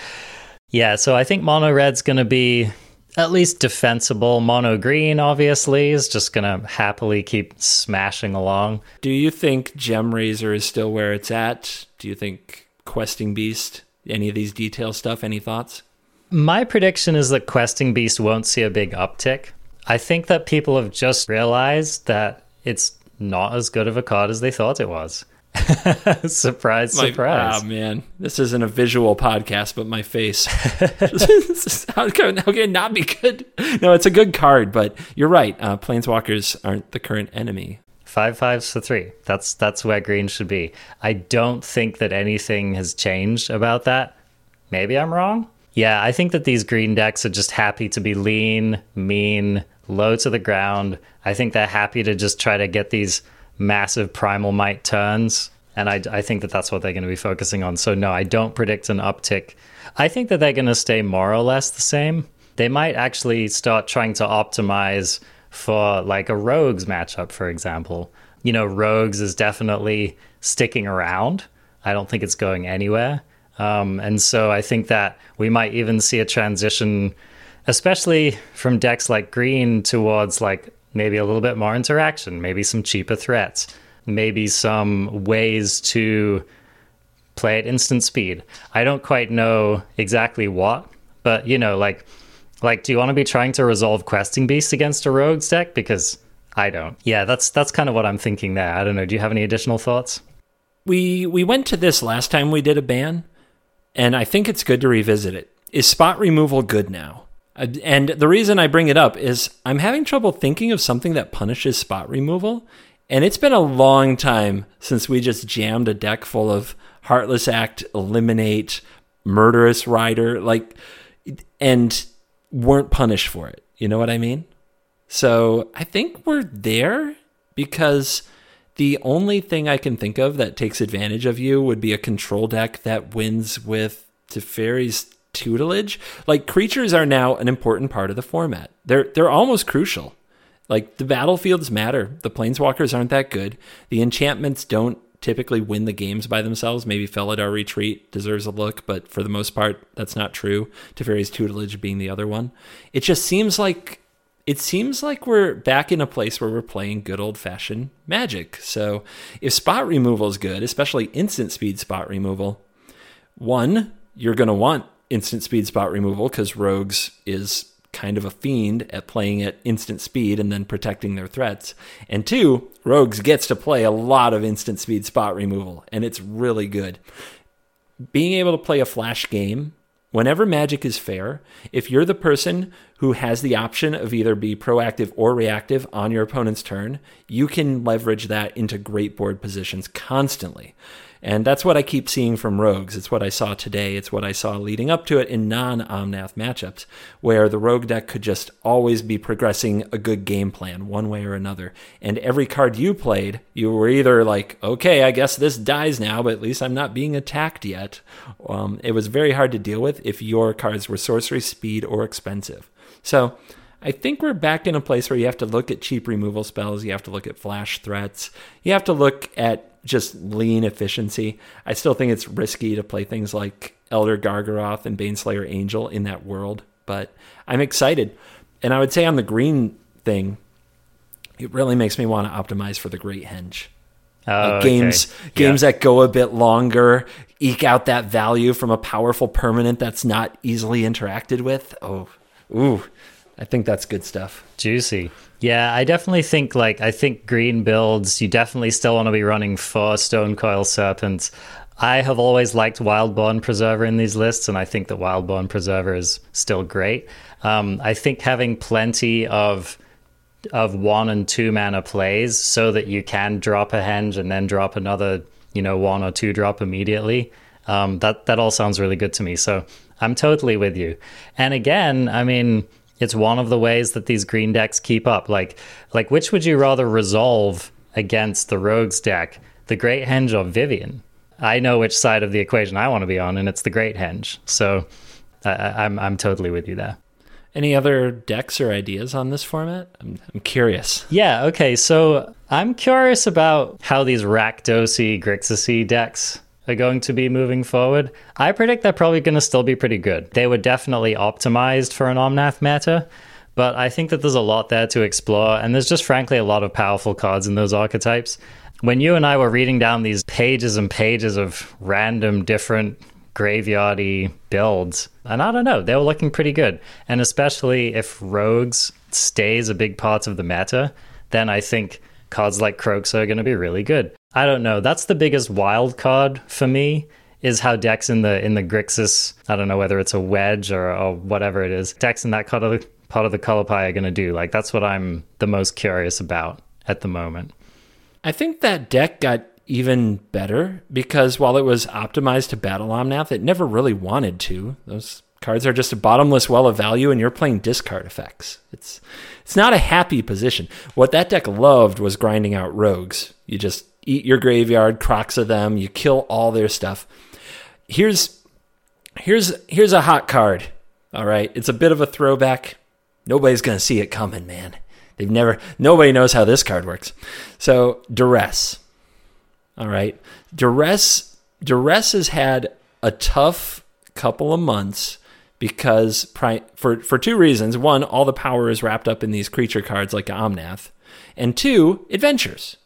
Yeah, so I think mono red's going to be at least defensible. Mono green, obviously, is just going to happily keep smashing along. Do you think Gemrazor is still where it's at? Do you think Questing Beast any of these detail stuff? Any thoughts? My prediction is that Questing Beast won't see a big uptick. I think that people have just realized that it's not as good of a card as they thought it was. surprise, my, surprise. Oh, man. This isn't a visual podcast, but my face. how, can, how can it not be good? No, it's a good card, but you're right. Uh, Planeswalkers aren't the current enemy. Five fives to three. That's that's where green should be. I don't think that anything has changed about that. Maybe I'm wrong. Yeah, I think that these green decks are just happy to be lean, mean, low to the ground. I think they're happy to just try to get these massive primal might turns. And I, I think that that's what they're going to be focusing on. So, no, I don't predict an uptick. I think that they're going to stay more or less the same. They might actually start trying to optimize for like a rogues matchup, for example. You know, rogues is definitely sticking around. I don't think it's going anywhere. Um, and so I think that we might even see a transition, especially from decks like green towards like maybe a little bit more interaction, maybe some cheaper threats, maybe some ways to play at instant speed. I don't quite know exactly what, but you know, like like, do you want to be trying to resolve questing beasts against a rogues deck? Because I don't. Yeah, that's that's kind of what I'm thinking there. I don't know. Do you have any additional thoughts? We we went to this last time we did a ban, and I think it's good to revisit it. Is spot removal good now? Uh, and the reason I bring it up is I'm having trouble thinking of something that punishes spot removal. And it's been a long time since we just jammed a deck full of Heartless Act, Eliminate, Murderous Rider, like, and weren't punished for it. You know what I mean? So I think we're there because the only thing I can think of that takes advantage of you would be a control deck that wins with Teferi's tutelage. Like creatures are now an important part of the format. They're they're almost crucial. Like the battlefields matter. The planeswalkers aren't that good. The enchantments don't typically win the games by themselves. Maybe Felidar Retreat deserves a look, but for the most part, that's not true. Teferi's Tutelage being the other one. It just seems like it seems like we're back in a place where we're playing good old fashioned magic. So if spot removal is good, especially instant speed spot removal, one, you're to want instant speed spot removal because Rogues is kind of a fiend at playing at instant speed and then protecting their threats. And two, Rogues gets to play a lot of instant speed spot removal, and it's really good. Being able to play a flash game Whenever magic is fair, if you're the person who has the option of either be proactive or reactive on your opponent's turn, you can leverage that into great board positions constantly. And that's what I keep seeing from rogues. It's what I saw today. It's what I saw leading up to it in non Omnath matchups, where the rogue deck could just always be progressing a good game plan one way or another. And every card you played, you were either like, okay, I guess this dies now, but at least I'm not being attacked yet. Um, it was very hard to deal with if your cards were sorcery, speed, or expensive. So, I think we're back in a place where you have to look at cheap removal spells, you have to look at flash threats, you have to look at just lean efficiency. I still think it's risky to play things like Elder Gargaroth and Baneslayer Angel in that world, but I'm excited. And I would say on the green thing, it really makes me want to optimize for the Great Henge. Oh, Uh, games okay. games Yeah. that go a bit longer, eke out that value from a powerful permanent that's not easily interacted with. Oh, ooh, I think that's good stuff. Juicy. Yeah, I definitely think like I think green builds, you definitely still want to be running four Stonecoil Serpents. I have always liked Wildborn Preserver in these lists, and I think that Wildborn Preserver is still great. Um, I think having plenty of of one and two mana plays so that you can drop a henge and then drop another, you know, one or two drop immediately. Um, that that all sounds really good to me. So I'm totally with you. And again, I mean, it's one of the ways that these green decks keep up. Like like which would you rather resolve against the rogues deck, the Great Henge or Vivien? I know which side of the equation I want to be on, and it's the Great Henge. So I, I- I'm I'm totally with you there. Any other decks or ideas on this format? I'm, I'm curious. Yeah, okay. So I'm curious about how these Rakdosi Grixis decks are going to be moving forward. I predict they're probably going to still be pretty good. They were definitely optimized for an Omnath meta, but I think that there's a lot there to explore, and there's just frankly a lot of powerful cards in those archetypes. When you and I were reading down these pages and pages of random different graveyardy builds. And I don't know, they were looking pretty good. And especially if Rogues stays a big part of the meta, then I think cards like Kroxa are going to be really good. I don't know. That's the biggest wild card for me is how decks in the in the Grixis, I don't know whether it's a wedge or, or whatever it is, decks in that part of the, part of the color pie are going to do. Like that's what I'm the most curious about at the moment. I think that deck got even better because while it was optimized to Battle Omnath, it never really wanted to. Those cards are just a bottomless well of value, and you're playing discard effects. It's it's not a happy position. What that deck loved was grinding out rogues. You just eat your graveyard, crocs of them, you kill all their stuff. Here's here's here's a hot card. All right, it's a bit of a throwback. Nobody's gonna see it coming, man. They've never. Nobody knows how this card works. So duress. All right, duress. Duress has had a tough couple of months because pri- for for two reasons. One, all the power is wrapped up in these creature cards like Omnath, and two, adventures.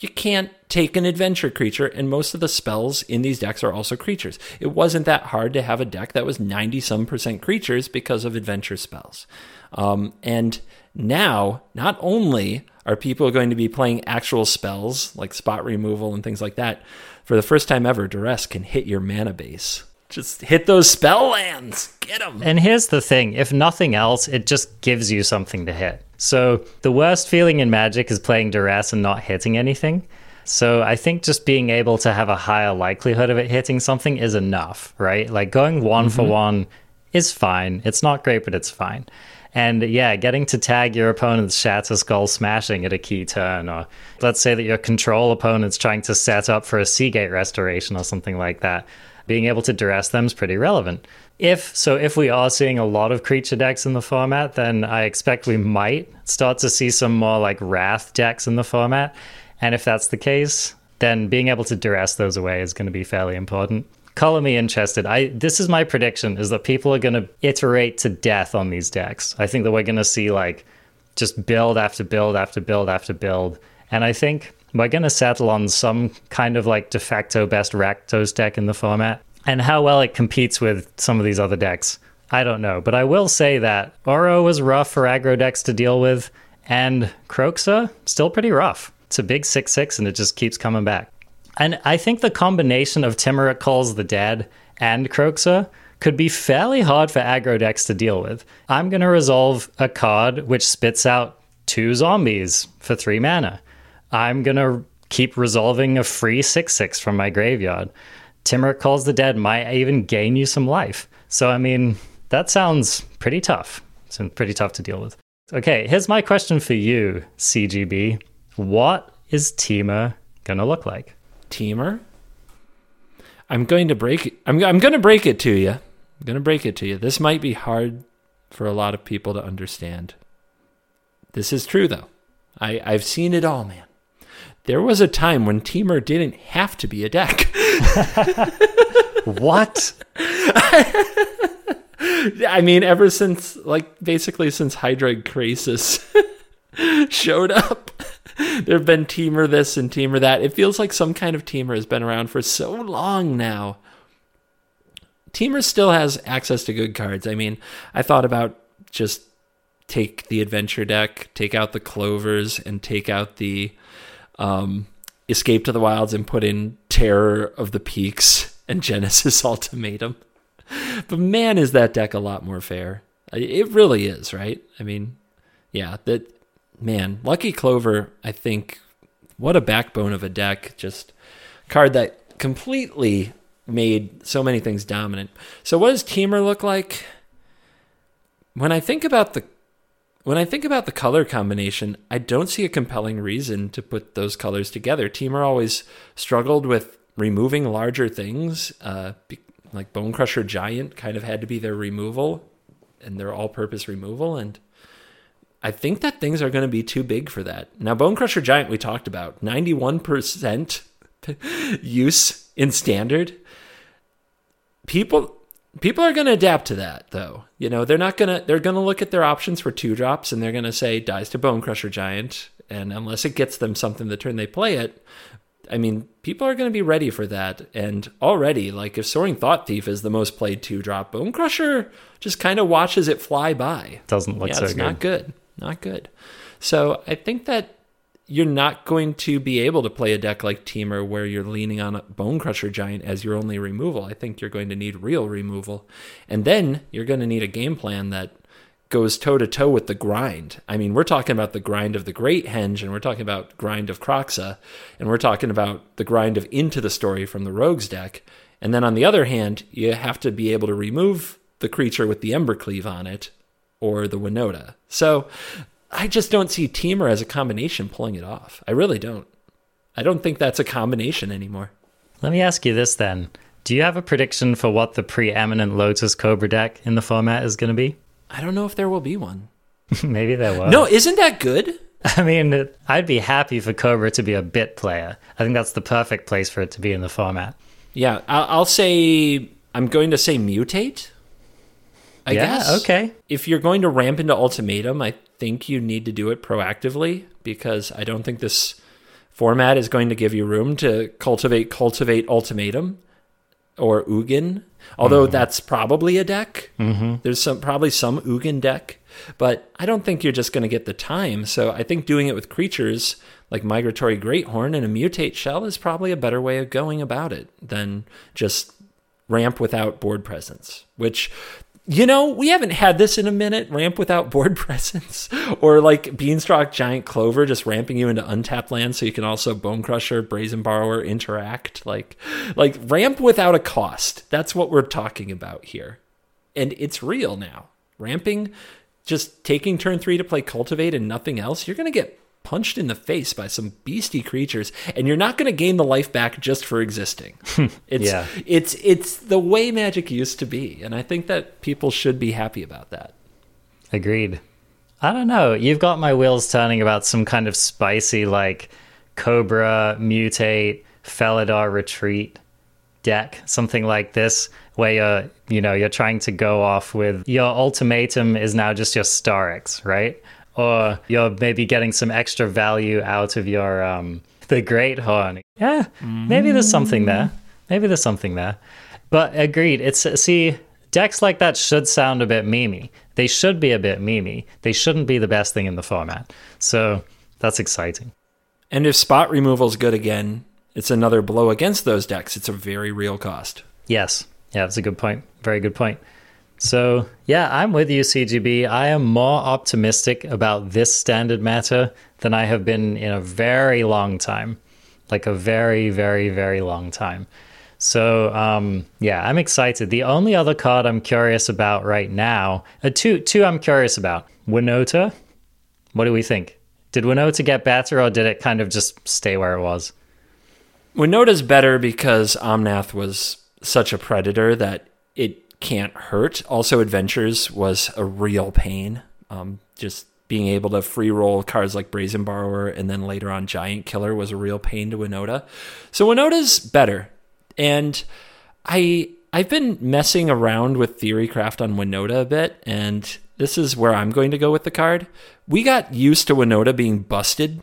You can't take an adventure creature, and most of the spells in these decks are also creatures. It wasn't that hard to have a deck that was 90 some percent creatures because of adventure spells. Um, and now, not only are people going to be playing actual spells like spot removal and things like that, for the first time ever, Duress can hit your mana base. Just hit those spell lands. Get them. And here's the thing if nothing else, it just gives you something to hit. So the worst feeling in Magic is playing Duress and not hitting anything. So I think just being able to have a higher likelihood of it hitting something is enough, right? Like going one for mm-hmm. one is fine. It's not great, but it's fine. And yeah, getting to tag your opponent's Shatterskull Smashing at a key turn, or let's say that your control opponent's trying to set up for a Sea Gate Restoration or something like that being able to duress them is pretty relevant. If so, if we are seeing a lot of creature decks in the format, then I expect we might start to see some more like wrath decks in the format. And if that's the case, then being able to duress those away is going to be fairly important. Color me interested. I this is my prediction: is that people are going to iterate to death on these decks. I think that we're going to see like just build after build after build after build. And I think we're going to settle on some kind of like de facto best Rakdos deck in the format. And how well it competes with some of these other decks, I don't know. But I will say that Uro was rough for aggro decks to deal with, and Kroxa, still pretty rough. It's a big 6 6, and it just keeps coming back. And I think the combination of Tymaret Calls the Dead and Kroxa could be fairly hard for aggro decks to deal with. I'm going to resolve a card which spits out two zombies for three mana. I'm going to keep resolving a free 6 6 from my graveyard. Tymaret Calls the Dead might even gain you some life. So, I mean, that sounds pretty tough. It's pretty tough to deal with. Okay, here's my question for you, CGB. What is Temur going to look like? Temur? I'm going to break it. I'm, I'm going to break it to you. I'm going to break it to you. This might be hard for a lot of people to understand. This is true, though. I, I've seen it all, man. There was a time when Temur didn't have to be a deck. what? I mean, ever since, like, basically since Hydroid Krasis showed up, there have been Temur this and Temur that. It feels like some kind of Temur has been around for so long now. Temur still has access to good cards. I mean, I thought about just take the adventure deck, take out the clovers, and take out the um, Escape to the Wilds and put in Terror of the Peaks and Genesis Ultimatum. But man, is that deck a lot more fair. It really is, right? I mean, yeah, that man, Lucky Clover, I think what a backbone of a deck. Just card that completely made so many things dominant. So what does Temur look like? When I think about the when I think about the color combination, I don't see a compelling reason to put those colors together. Temur always struggled with removing larger things, uh, like Bonecrusher Giant kind of had to be their removal, and their all-purpose removal, and I think that things are going to be too big for that. Now, Bonecrusher Giant, we talked about, 91% use in standard. People people are going to adapt to that though. You know they're not going to they're going to look at their options for two drops and they're going to say dies to Bonecrusher Giant. And unless it gets them something the turn they play it i mean people are going to be ready for that. And already like if soaring thought thief is the most played two drop bone crusher just kind of watches it fly by. Doesn't look yeah, so it's good. not good. Not good. So i think that you're not going to be able to play a deck like Temur where you're leaning on a Bonecrusher Giant as your only removal. I think you're going to need real removal. And then you're going to need a game plan that goes toe to toe with the grind. I mean, we're talking about the grind of the Great Henge, and we're talking about grind of Kroxa, and we're talking about the grind of Into the Story from the Rogues deck. And then on the other hand, you have to be able to remove the creature with the Embercleave on it or the Winota. So I just don't see Temur as a combination pulling it off. I really don't. I don't think that's a combination anymore. Let me ask you this then. Do you have a prediction for what the preeminent Lotus Cobra deck in the format is going to be? I don't know if there will be one. Maybe there will. No, isn't that good? I mean, I'd be happy for Cobra to be a bit player. I think that's the perfect place for it to be in the format. Yeah, I'll, say I'm going to say mutate. I yeah, guess. okay. If you're going to ramp into ultimatum, I think you need to do it proactively because I don't think this format is going to give you room to cultivate cultivate ultimatum or Ugin. Although mm-hmm. that's probably a deck. Mm-hmm. There's some probably some Ugin deck, but I don't think you're just going to get the time. So I think doing it with creatures like Migratory Greathorn and a Mutate Shell is probably a better way of going about it than just ramp without board presence, which you know, we haven't had this in a minute. Ramp without board presence, or like Beanstalk Giant Clover just ramping you into untapped land, so you can also Bonecrusher, Brazen Borrower interact. Like, like ramp without a cost. That's what we're talking about here, and it's real now. Ramping, just taking turn three to play Cultivate and nothing else. You're gonna get punched in the face by some beastie creatures and you're not going to gain the life back just for existing. It's yeah. it's it's the way magic used to be and i think that people should be happy about that. Agreed. I don't know. You've got my wheels turning about some kind of spicy like cobra mutate felidar retreat deck something like this where you're you know you're trying to go off with your ultimatum is now just your Starix right or you're maybe getting some extra value out of your um, the Greathorn. Yeah, maybe there's something there. Maybe there's something there. But agreed. It's see decks like that should sound a bit memey. They should be a bit memey. They shouldn't be the best thing in the format. So that's exciting. And if spot removal is good again, it's another blow against those decks. It's a very real cost. Yes. Yeah, that's a good point. Very good point. So, yeah, I'm with you, CGB. I am more optimistic about this standard matter than I have been in a very long time. Like a very, very, very long time. So, um, yeah, I'm excited. The only other card I'm curious about right now, uh, two, two I'm curious about. Winota. What do we think? Did Winota get better or did it kind of just stay where it was? Winota's better because Omnath was such a predator that it can't hurt. Also, Adventures was a real pain. Um, just being able to free roll cards like Brazen Borrower and then later on Giant Killer was a real pain to Winota. So Winota's better. And I I've been messing around with Theorycraft on Winota a bit, and this is where I'm going to go with the card. We got used to Winota being busted,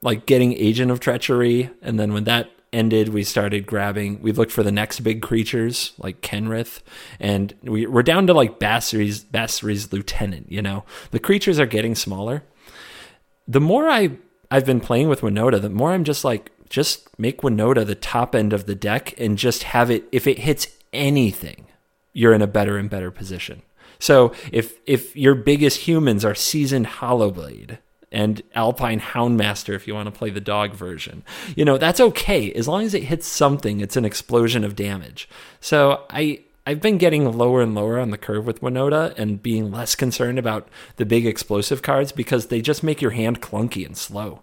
like getting Agent of Treachery, and then when that ended, we started grabbing. We looked for the next big creatures like Kenrith, and we, we're down to like Basri's Basri's Lieutenant. You know, the creatures are getting smaller. The more I I've been playing with Winota, the more I'm just like, just make Winota the top end of the deck and just have it. If it hits anything, you're in a better and better position. So if if your biggest humans are seasoned Hollowblade and Alpine Houndmaster if you want to play the dog version. You know, that's okay. As long as it hits something, it's an explosion of damage. So I I've been getting lower and lower on the curve with Winota and being less concerned about the big explosive cards because they just make your hand clunky and slow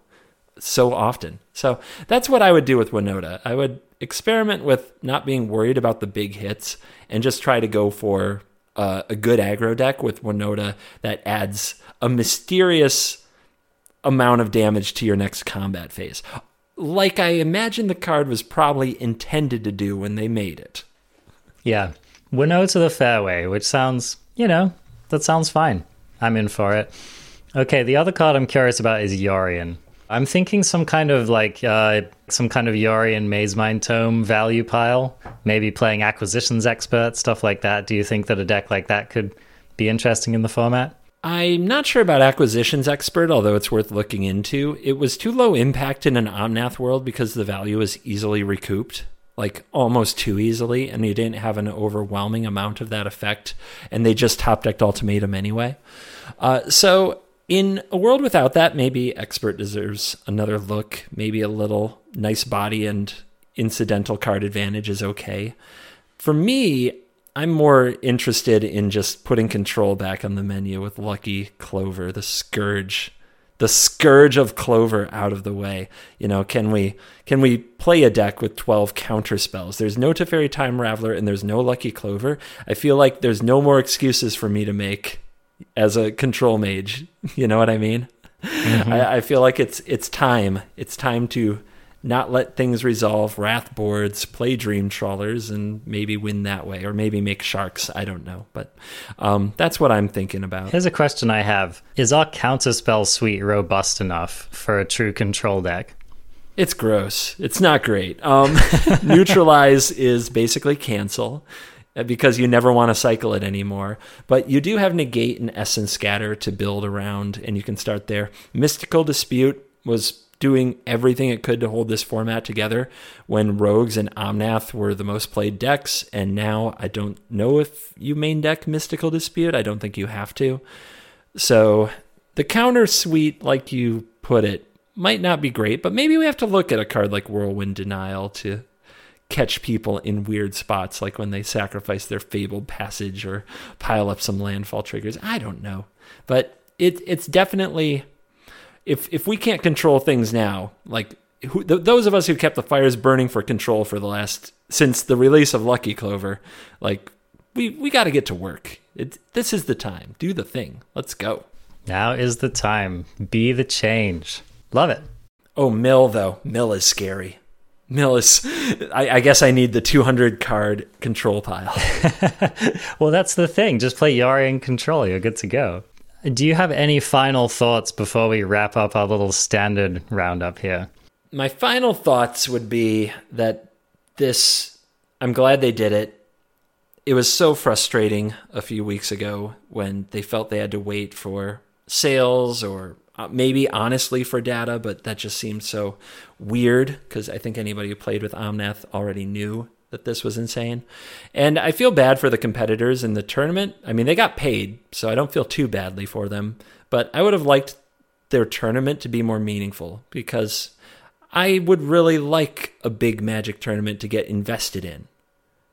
so often. So that's what I would do with Winota. I would experiment with not being worried about the big hits and just try to go for uh, a good aggro deck with Winota that adds a mysterious amount of damage to your next combat phase. Like I imagine the card was probably intended to do when they made it. Yeah. Winnow to the fairway, which sounds, you know, that sounds fine. I'm in for it. Okay, the other card I'm curious about is Yorion. I'm thinking some kind of like uh, some kind of Yorion Mazemind Tome value pile, maybe playing Acquisitions Expert, stuff like that. Do you think that a deck like that could be interesting in the format? I'm not sure about Acquisitions Expert, although it's worth looking into. It was too low impact in an Omnath world because the value was easily recouped, like almost too easily, and you didn't have an overwhelming amount of that effect, and they just top decked Ultimatum anyway. Uh, so in a world without that, maybe Expert deserves another look. Maybe a little nice body and incidental card advantage is okay. For me, I'm more interested in just putting control back on the menu with Lucky Clover, the scourge, the scourge of Clover out of the way. You know, can we can we play a deck with 12 counter spells? There's no Teferi Time Raveler and there's no Lucky Clover. I feel like there's no more excuses for me to make as a control mage. You know what I mean? Mm-hmm. I, I, feel like it's it's time. It's time to not let things resolve, wrath boards, play dream trawlers, and maybe win that way, or maybe make sharks. I don't know, but um, that's what I'm thinking about. Here's a question I have: Is our counterspell suite robust enough for a true control deck? It's gross. It's not great. Um, neutralize is basically cancel. Uh, because you never want to cycle it anymore. But you do have negate and essence scatter to build around, and you can start there. Mystical dispute was doing everything it could to hold this format together when Rogues and Omnath were the most played decks, and now I don't know if you main deck Mystical Dispute. I don't think you have to. So the counter suite, like you put it, might not be great, but maybe we have to look at a card like Whirlwind Denial to catch people in weird spots, like when they sacrifice their fabled passage or pile up some landfall triggers. I don't know, but it it's definitely if if we can't control things now, like who, th- those of us who kept the fires burning for control for the last since the release of Lucky Clover, like we we got to get to work. It, this is the time. Do the thing. Let's go. Now is the time. Be the change. Love it. Oh, Mill though. Mill is scary. Mill is. I, I, guess I need the 200 card control pile. well, that's the thing. Just play Yorion control. You're good to go. Do you have any final thoughts before we wrap up our little standard roundup here? My final thoughts would be that this, I'm glad they did it. It was so frustrating a few weeks ago when they felt they had to wait for sales or uh, maybe honestly for data, but that just seemed so weird because I think anybody who played with Omnath already knew that this was insane. And I feel bad for the competitors in the tournament. I mean, they got paid, so I don't feel too badly for them, but I would have liked their tournament to be more meaningful because I would really like a big Magic tournament to get invested in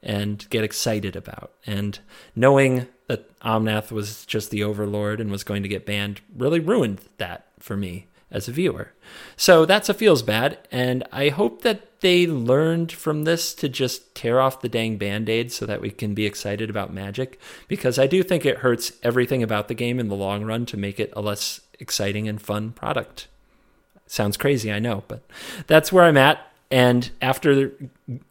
and get excited about. And knowing that Omnath was just the overlord and was going to get banned really ruined that for me as a viewer. So that's a feels bad, and I hope that they learned from this to just tear off the dang band-aid so that we can be excited about Magic because I do think it hurts everything about the game in the long run to make it a less exciting and fun product. Sounds crazy, I know, but that's where I'm at. And after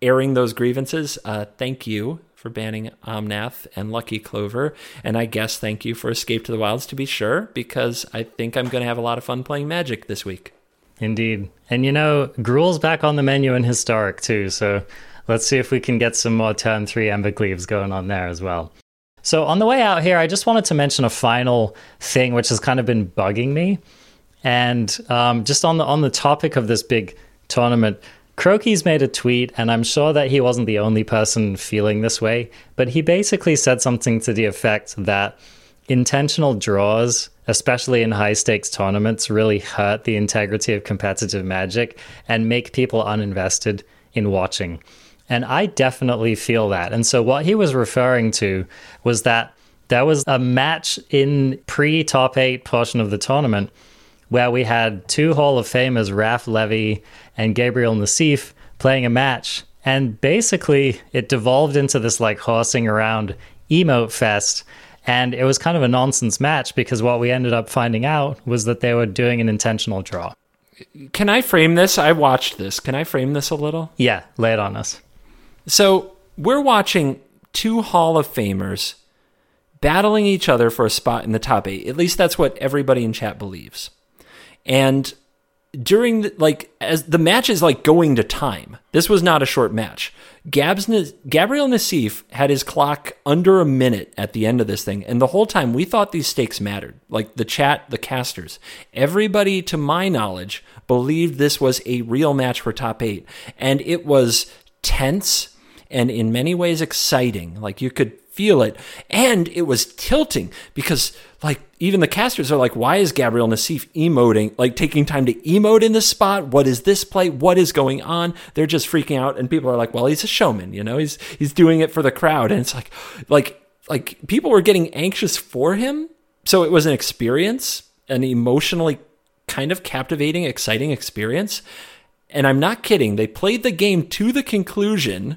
airing those grievances, uh, thank you for banning Omnath and Lucky Clover. And I guess thank you for Escape to the Wilds to be sure, because I think I'm going to have a lot of fun playing Magic this week. Indeed. And you know, Gruul's back on the menu in Historic too, so let's see if we can get some more turn three Embercleaves going on there as well. So on the way out here, I just wanted to mention a final thing which has kind of been bugging me. And um, just on the on the topic of this big tournament, Croaky's made a tweet, and I'm sure that he wasn't the only person feeling this way, but he basically said something to the effect that intentional draws, especially in high stakes tournaments, really hurt the integrity of competitive magic and make people uninvested in watching. And I definitely feel that. And so, what he was referring to was that there was a match in pre top eight portion of the tournament where we had two Hall of Famers, Raph Levy and Gabriel Nassif, playing a match. And basically, it devolved into this like horsing around emote fest. And it was kind of a nonsense match because what we ended up finding out was that they were doing an intentional draw. Can I frame this? I watched this. Can I frame this a little? Yeah, lay it on us. So we're watching two Hall of Famers battling each other for a spot in the top eight. At least that's what everybody in chat believes. And during the, like as the match is like going to time. This was not a short match. Gabs Gabriel Nassif had his clock under a minute at the end of this thing, and the whole time we thought these stakes mattered. Like the chat, the casters, everybody, to my knowledge, believed this was a real match for top eight, and it was tense and in many ways exciting. Like you could feel it. And it was tilting because, like, even the casters are like, why is Gabriel Nassif emoting, like taking time to emote in this spot? What is this play? What is going on? They're just freaking out. And people are like, well, he's a showman, you know, he's, he's doing it for the crowd. And it's like, like, like people were getting anxious for him. So it was an experience, an emotionally kind of captivating, exciting experience. And I'm not kidding. They played the game to the conclusion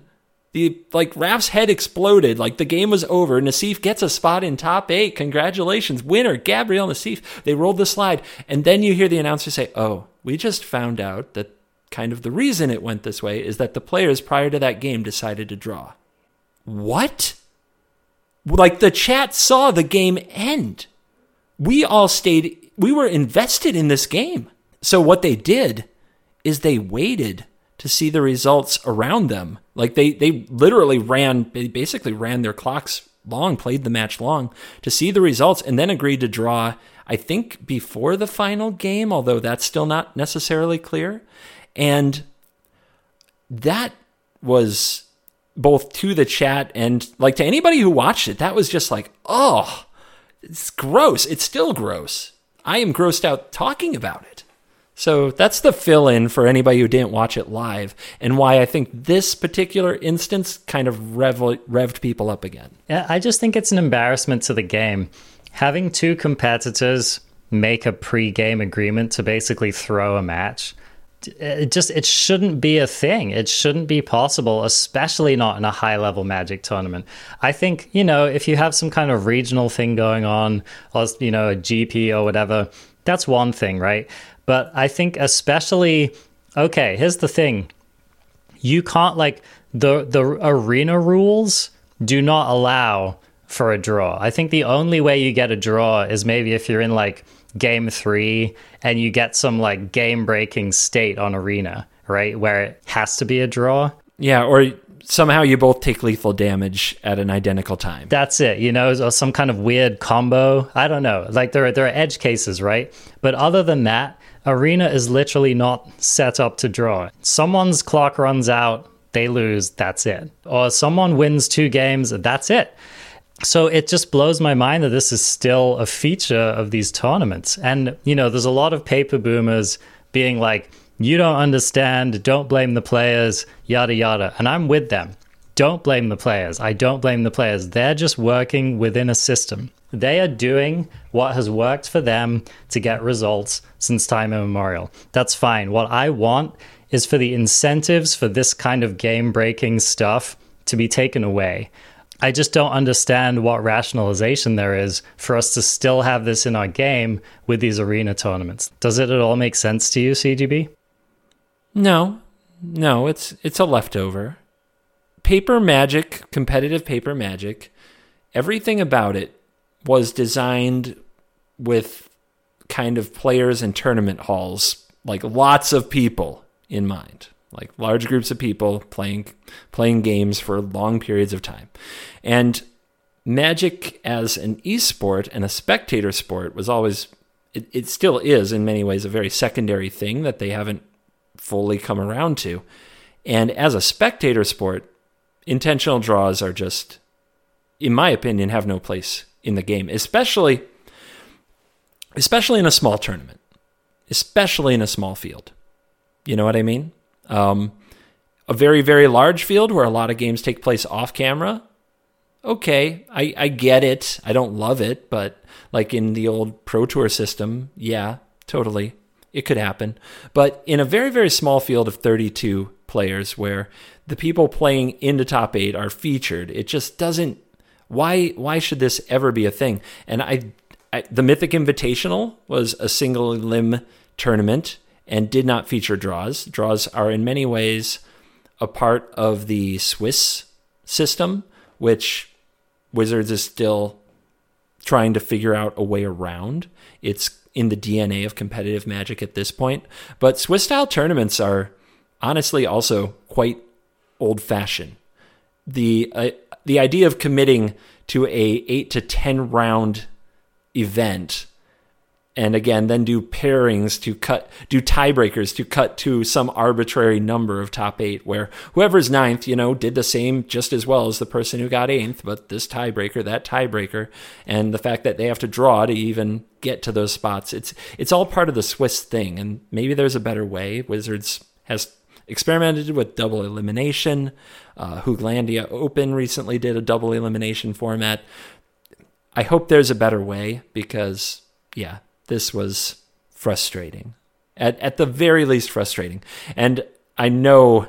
the like Raph's head exploded. Like the game was over. Nassif gets a spot in top eight. Congratulations, winner Gabriel Nassif. They rolled the slide, and then you hear the announcer say, "Oh, we just found out that kind of the reason it went this way is that the players prior to that game decided to draw." What? Like the chat saw the game end. We all stayed. We were invested in this game. So what they did is they waited to see the results around them. Like they they literally ran they basically ran their clocks long, played the match long to see the results and then agreed to draw I think before the final game, although that's still not necessarily clear. And that was both to the chat and like to anybody who watched it, that was just like, oh, it's gross. It's still gross. I am grossed out talking about it. So that's the fill in for anybody who didn't watch it live, and why I think this particular instance kind of rev- revved people up again. Yeah, I just think it's an embarrassment to the game. Having two competitors make a pre game agreement to basically throw a match. It just it shouldn't be a thing. It shouldn't be possible, especially not in a high level Magic tournament. I think you know if you have some kind of regional thing going on, or you know a GP or whatever, that's one thing, right? But I think especially okay, here's the thing. You can't like the the arena rules do not allow for a draw. I think the only way you get a draw is maybe if you're in like game three and you get some like game breaking state on arena, right? Where it has to be a draw. Yeah, or somehow you both take lethal damage at an identical time. That's it, you know, or some kind of weird combo. I don't know. Like there are there are edge cases, right? But other than that, arena is literally not set up to draw. Someone's clock runs out, they lose, that's it. Or someone wins two games, that's it. So it just blows my mind that this is still a feature of these tournaments. And, you know, there's a lot of paper boomers being like, you don't understand, don't blame the players, yada, yada. And I'm with them. Don't blame the players. I don't blame the players. They're just working within a system. They are doing what has worked for them to get results since time immemorial. That's fine. What I want is for the incentives for this kind of game breaking stuff to be taken away. I just don't understand what rationalization there is for us to still have this in our game with these arena tournaments. Does it at all make sense to you, CGB? No, no, it's it's a leftover. Paper Magic, competitive Paper Magic, everything about it was designed with kind of players and tournament halls, like lots of people in mind, like large groups of people playing playing games for long periods of time. And Magic as an esport and a spectator sport was always it, it still is in many ways a very secondary thing that they haven't fully come around to. And as a spectator sport, intentional draws are just in my opinion have no place in the game, especially especially in a small tournament, especially in a small field. You know what I mean? Um, a very very large field where a lot of games take place off camera. Okay, I, I get it. I don't love it, but like in the old Pro Tour system, yeah, totally, it could happen. But in a very very small field of 32 players, where the people playing into top eight are featured, it just doesn't why why should this ever be a thing? And I, I the Mythic Invitational was a single elim tournament and did not feature draws. Draws are in many ways a part of the Swiss system, which Wizards is still trying to figure out a way around. It's in the DNA of competitive magic at this point. But Swiss style tournaments are honestly also quite old fashioned. The uh, the idea of committing to a 8 to 10 round event and again then do pairings to cut do tiebreakers to cut to some arbitrary number of top eight where whoever's ninth you know did the same just as well as the person who got eighth but this tiebreaker that tiebreaker and the fact that they have to draw to even get to those spots it's it's all part of the swiss thing and maybe there's a better way wizards has experimented with double elimination. Uh, Hooglandia Open recently did a double elimination format. I hope there's a better way because, yeah, this was frustrating. At, at the very least, frustrating. And I know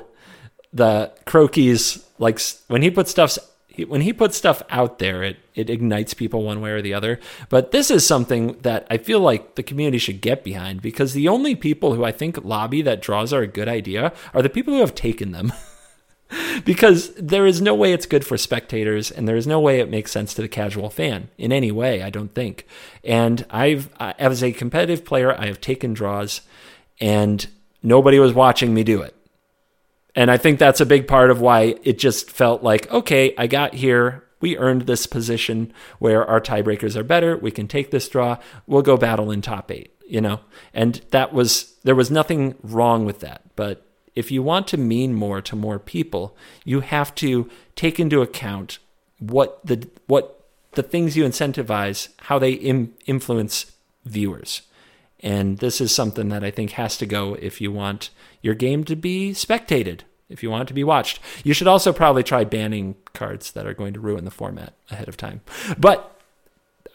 the Crokeyz, like when he puts stuff when he puts stuff out there, it it ignites people one way or the other. But this is something that I feel like the community should get behind because the only people who I think lobby that draws are a good idea are the people who have taken them. because there is no way it's good for spectators and there is no way it makes sense to the casual fan in any way, I don't think. And I've as a competitive player, I have taken draws and nobody was watching me do it. And I think that's a big part of why it just felt like, okay, I got here. We earned this position where our tiebreakers are better. We can take this draw. We'll go battle in top eight, you know? And that was, there was nothing wrong with that. But if you want to mean more to more people, you have to take into account what the, what the things you incentivize, how they Im- influence viewers. And this is something that I think has to go if you want your game to be spectated, if you want it to be watched. You should also probably try banning cards that are going to ruin the format ahead of time. But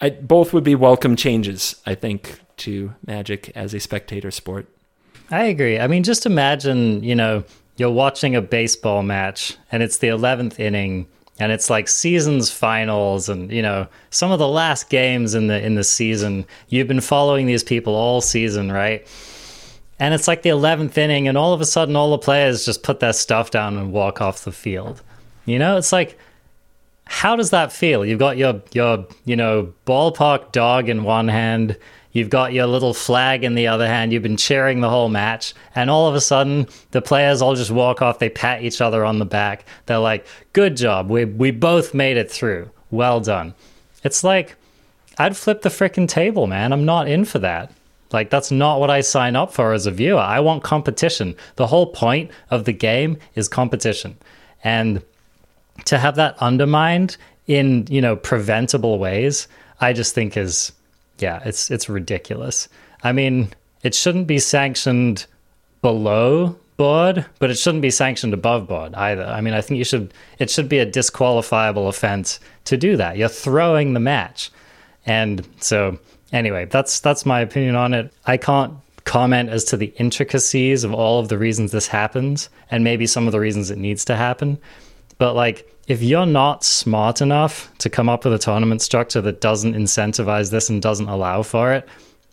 I, both would be welcome changes, I think, to Magic as a spectator sport. I agree. I mean, just imagine, you know, you're watching a baseball match and it's the 11th inning and it's like seasons finals and you know some of the last games in the in the season you've been following these people all season right and it's like the 11th inning and all of a sudden all the players just put their stuff down and walk off the field you know it's like how does that feel? You've got your your you know ballpark dog in one hand, you've got your little flag in the other hand. You've been cheering the whole match, and all of a sudden the players all just walk off. They pat each other on the back. They're like, "Good job. We we both made it through. Well done." It's like I'd flip the freaking table, man. I'm not in for that. Like that's not what I sign up for as a viewer. I want competition. The whole point of the game is competition. And to have that undermined in you know preventable ways i just think is yeah it's it's ridiculous. I mean it shouldn't be sanctioned below board but it shouldn't be sanctioned above board either. I mean i think you should it should be a disqualifiable offense to do that. You're throwing the match. And so anyway that's that's my opinion on it. I can't comment as to the intricacies of all of the reasons this happens and maybe some of the reasons it needs to happen but like, if you're not smart enough to come up with a tournament structure that doesn't incentivize this and doesn't allow for it,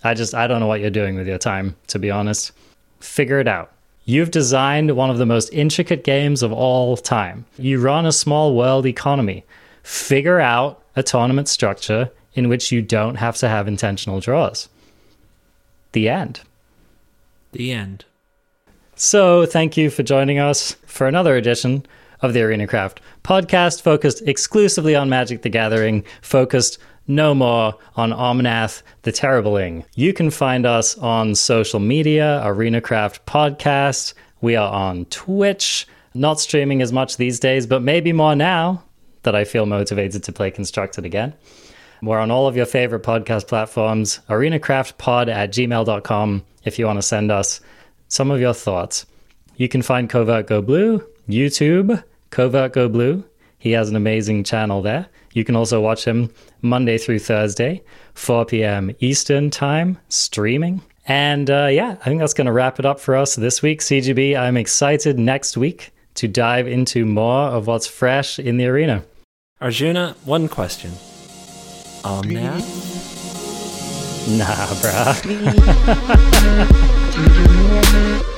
I just I don't know what you're doing with your time, to be honest. Figure it out. You've designed one of the most intricate games of all time. You run a small world economy. Figure out a tournament structure in which you don't have to have intentional draws. The end. The end. So, thank you for joining us for another edition of the ArenaCraft podcast, focused exclusively on Magic the Gathering, focused no more on Omnath the Terribling. You can find us on social media, ArenaCraft Podcast. We are on Twitch, not streaming as much these days, but maybe more now that I feel motivated to play Constructed again. We're on all of your favorite podcast platforms, arenacraftpod at gmail.com if you want to send us some of your thoughts. You can find Covert Go Blue YouTube, Covert Go Blue. He has an amazing channel there. You can also watch him Monday through Thursday, 4 p.m. Eastern Time, streaming. And uh, yeah, I think that's going to wrap it up for us this week. CGB, I'm excited next week to dive into more of what's fresh in the arena. Arjuna, one question. Um, now? Nah, bruh.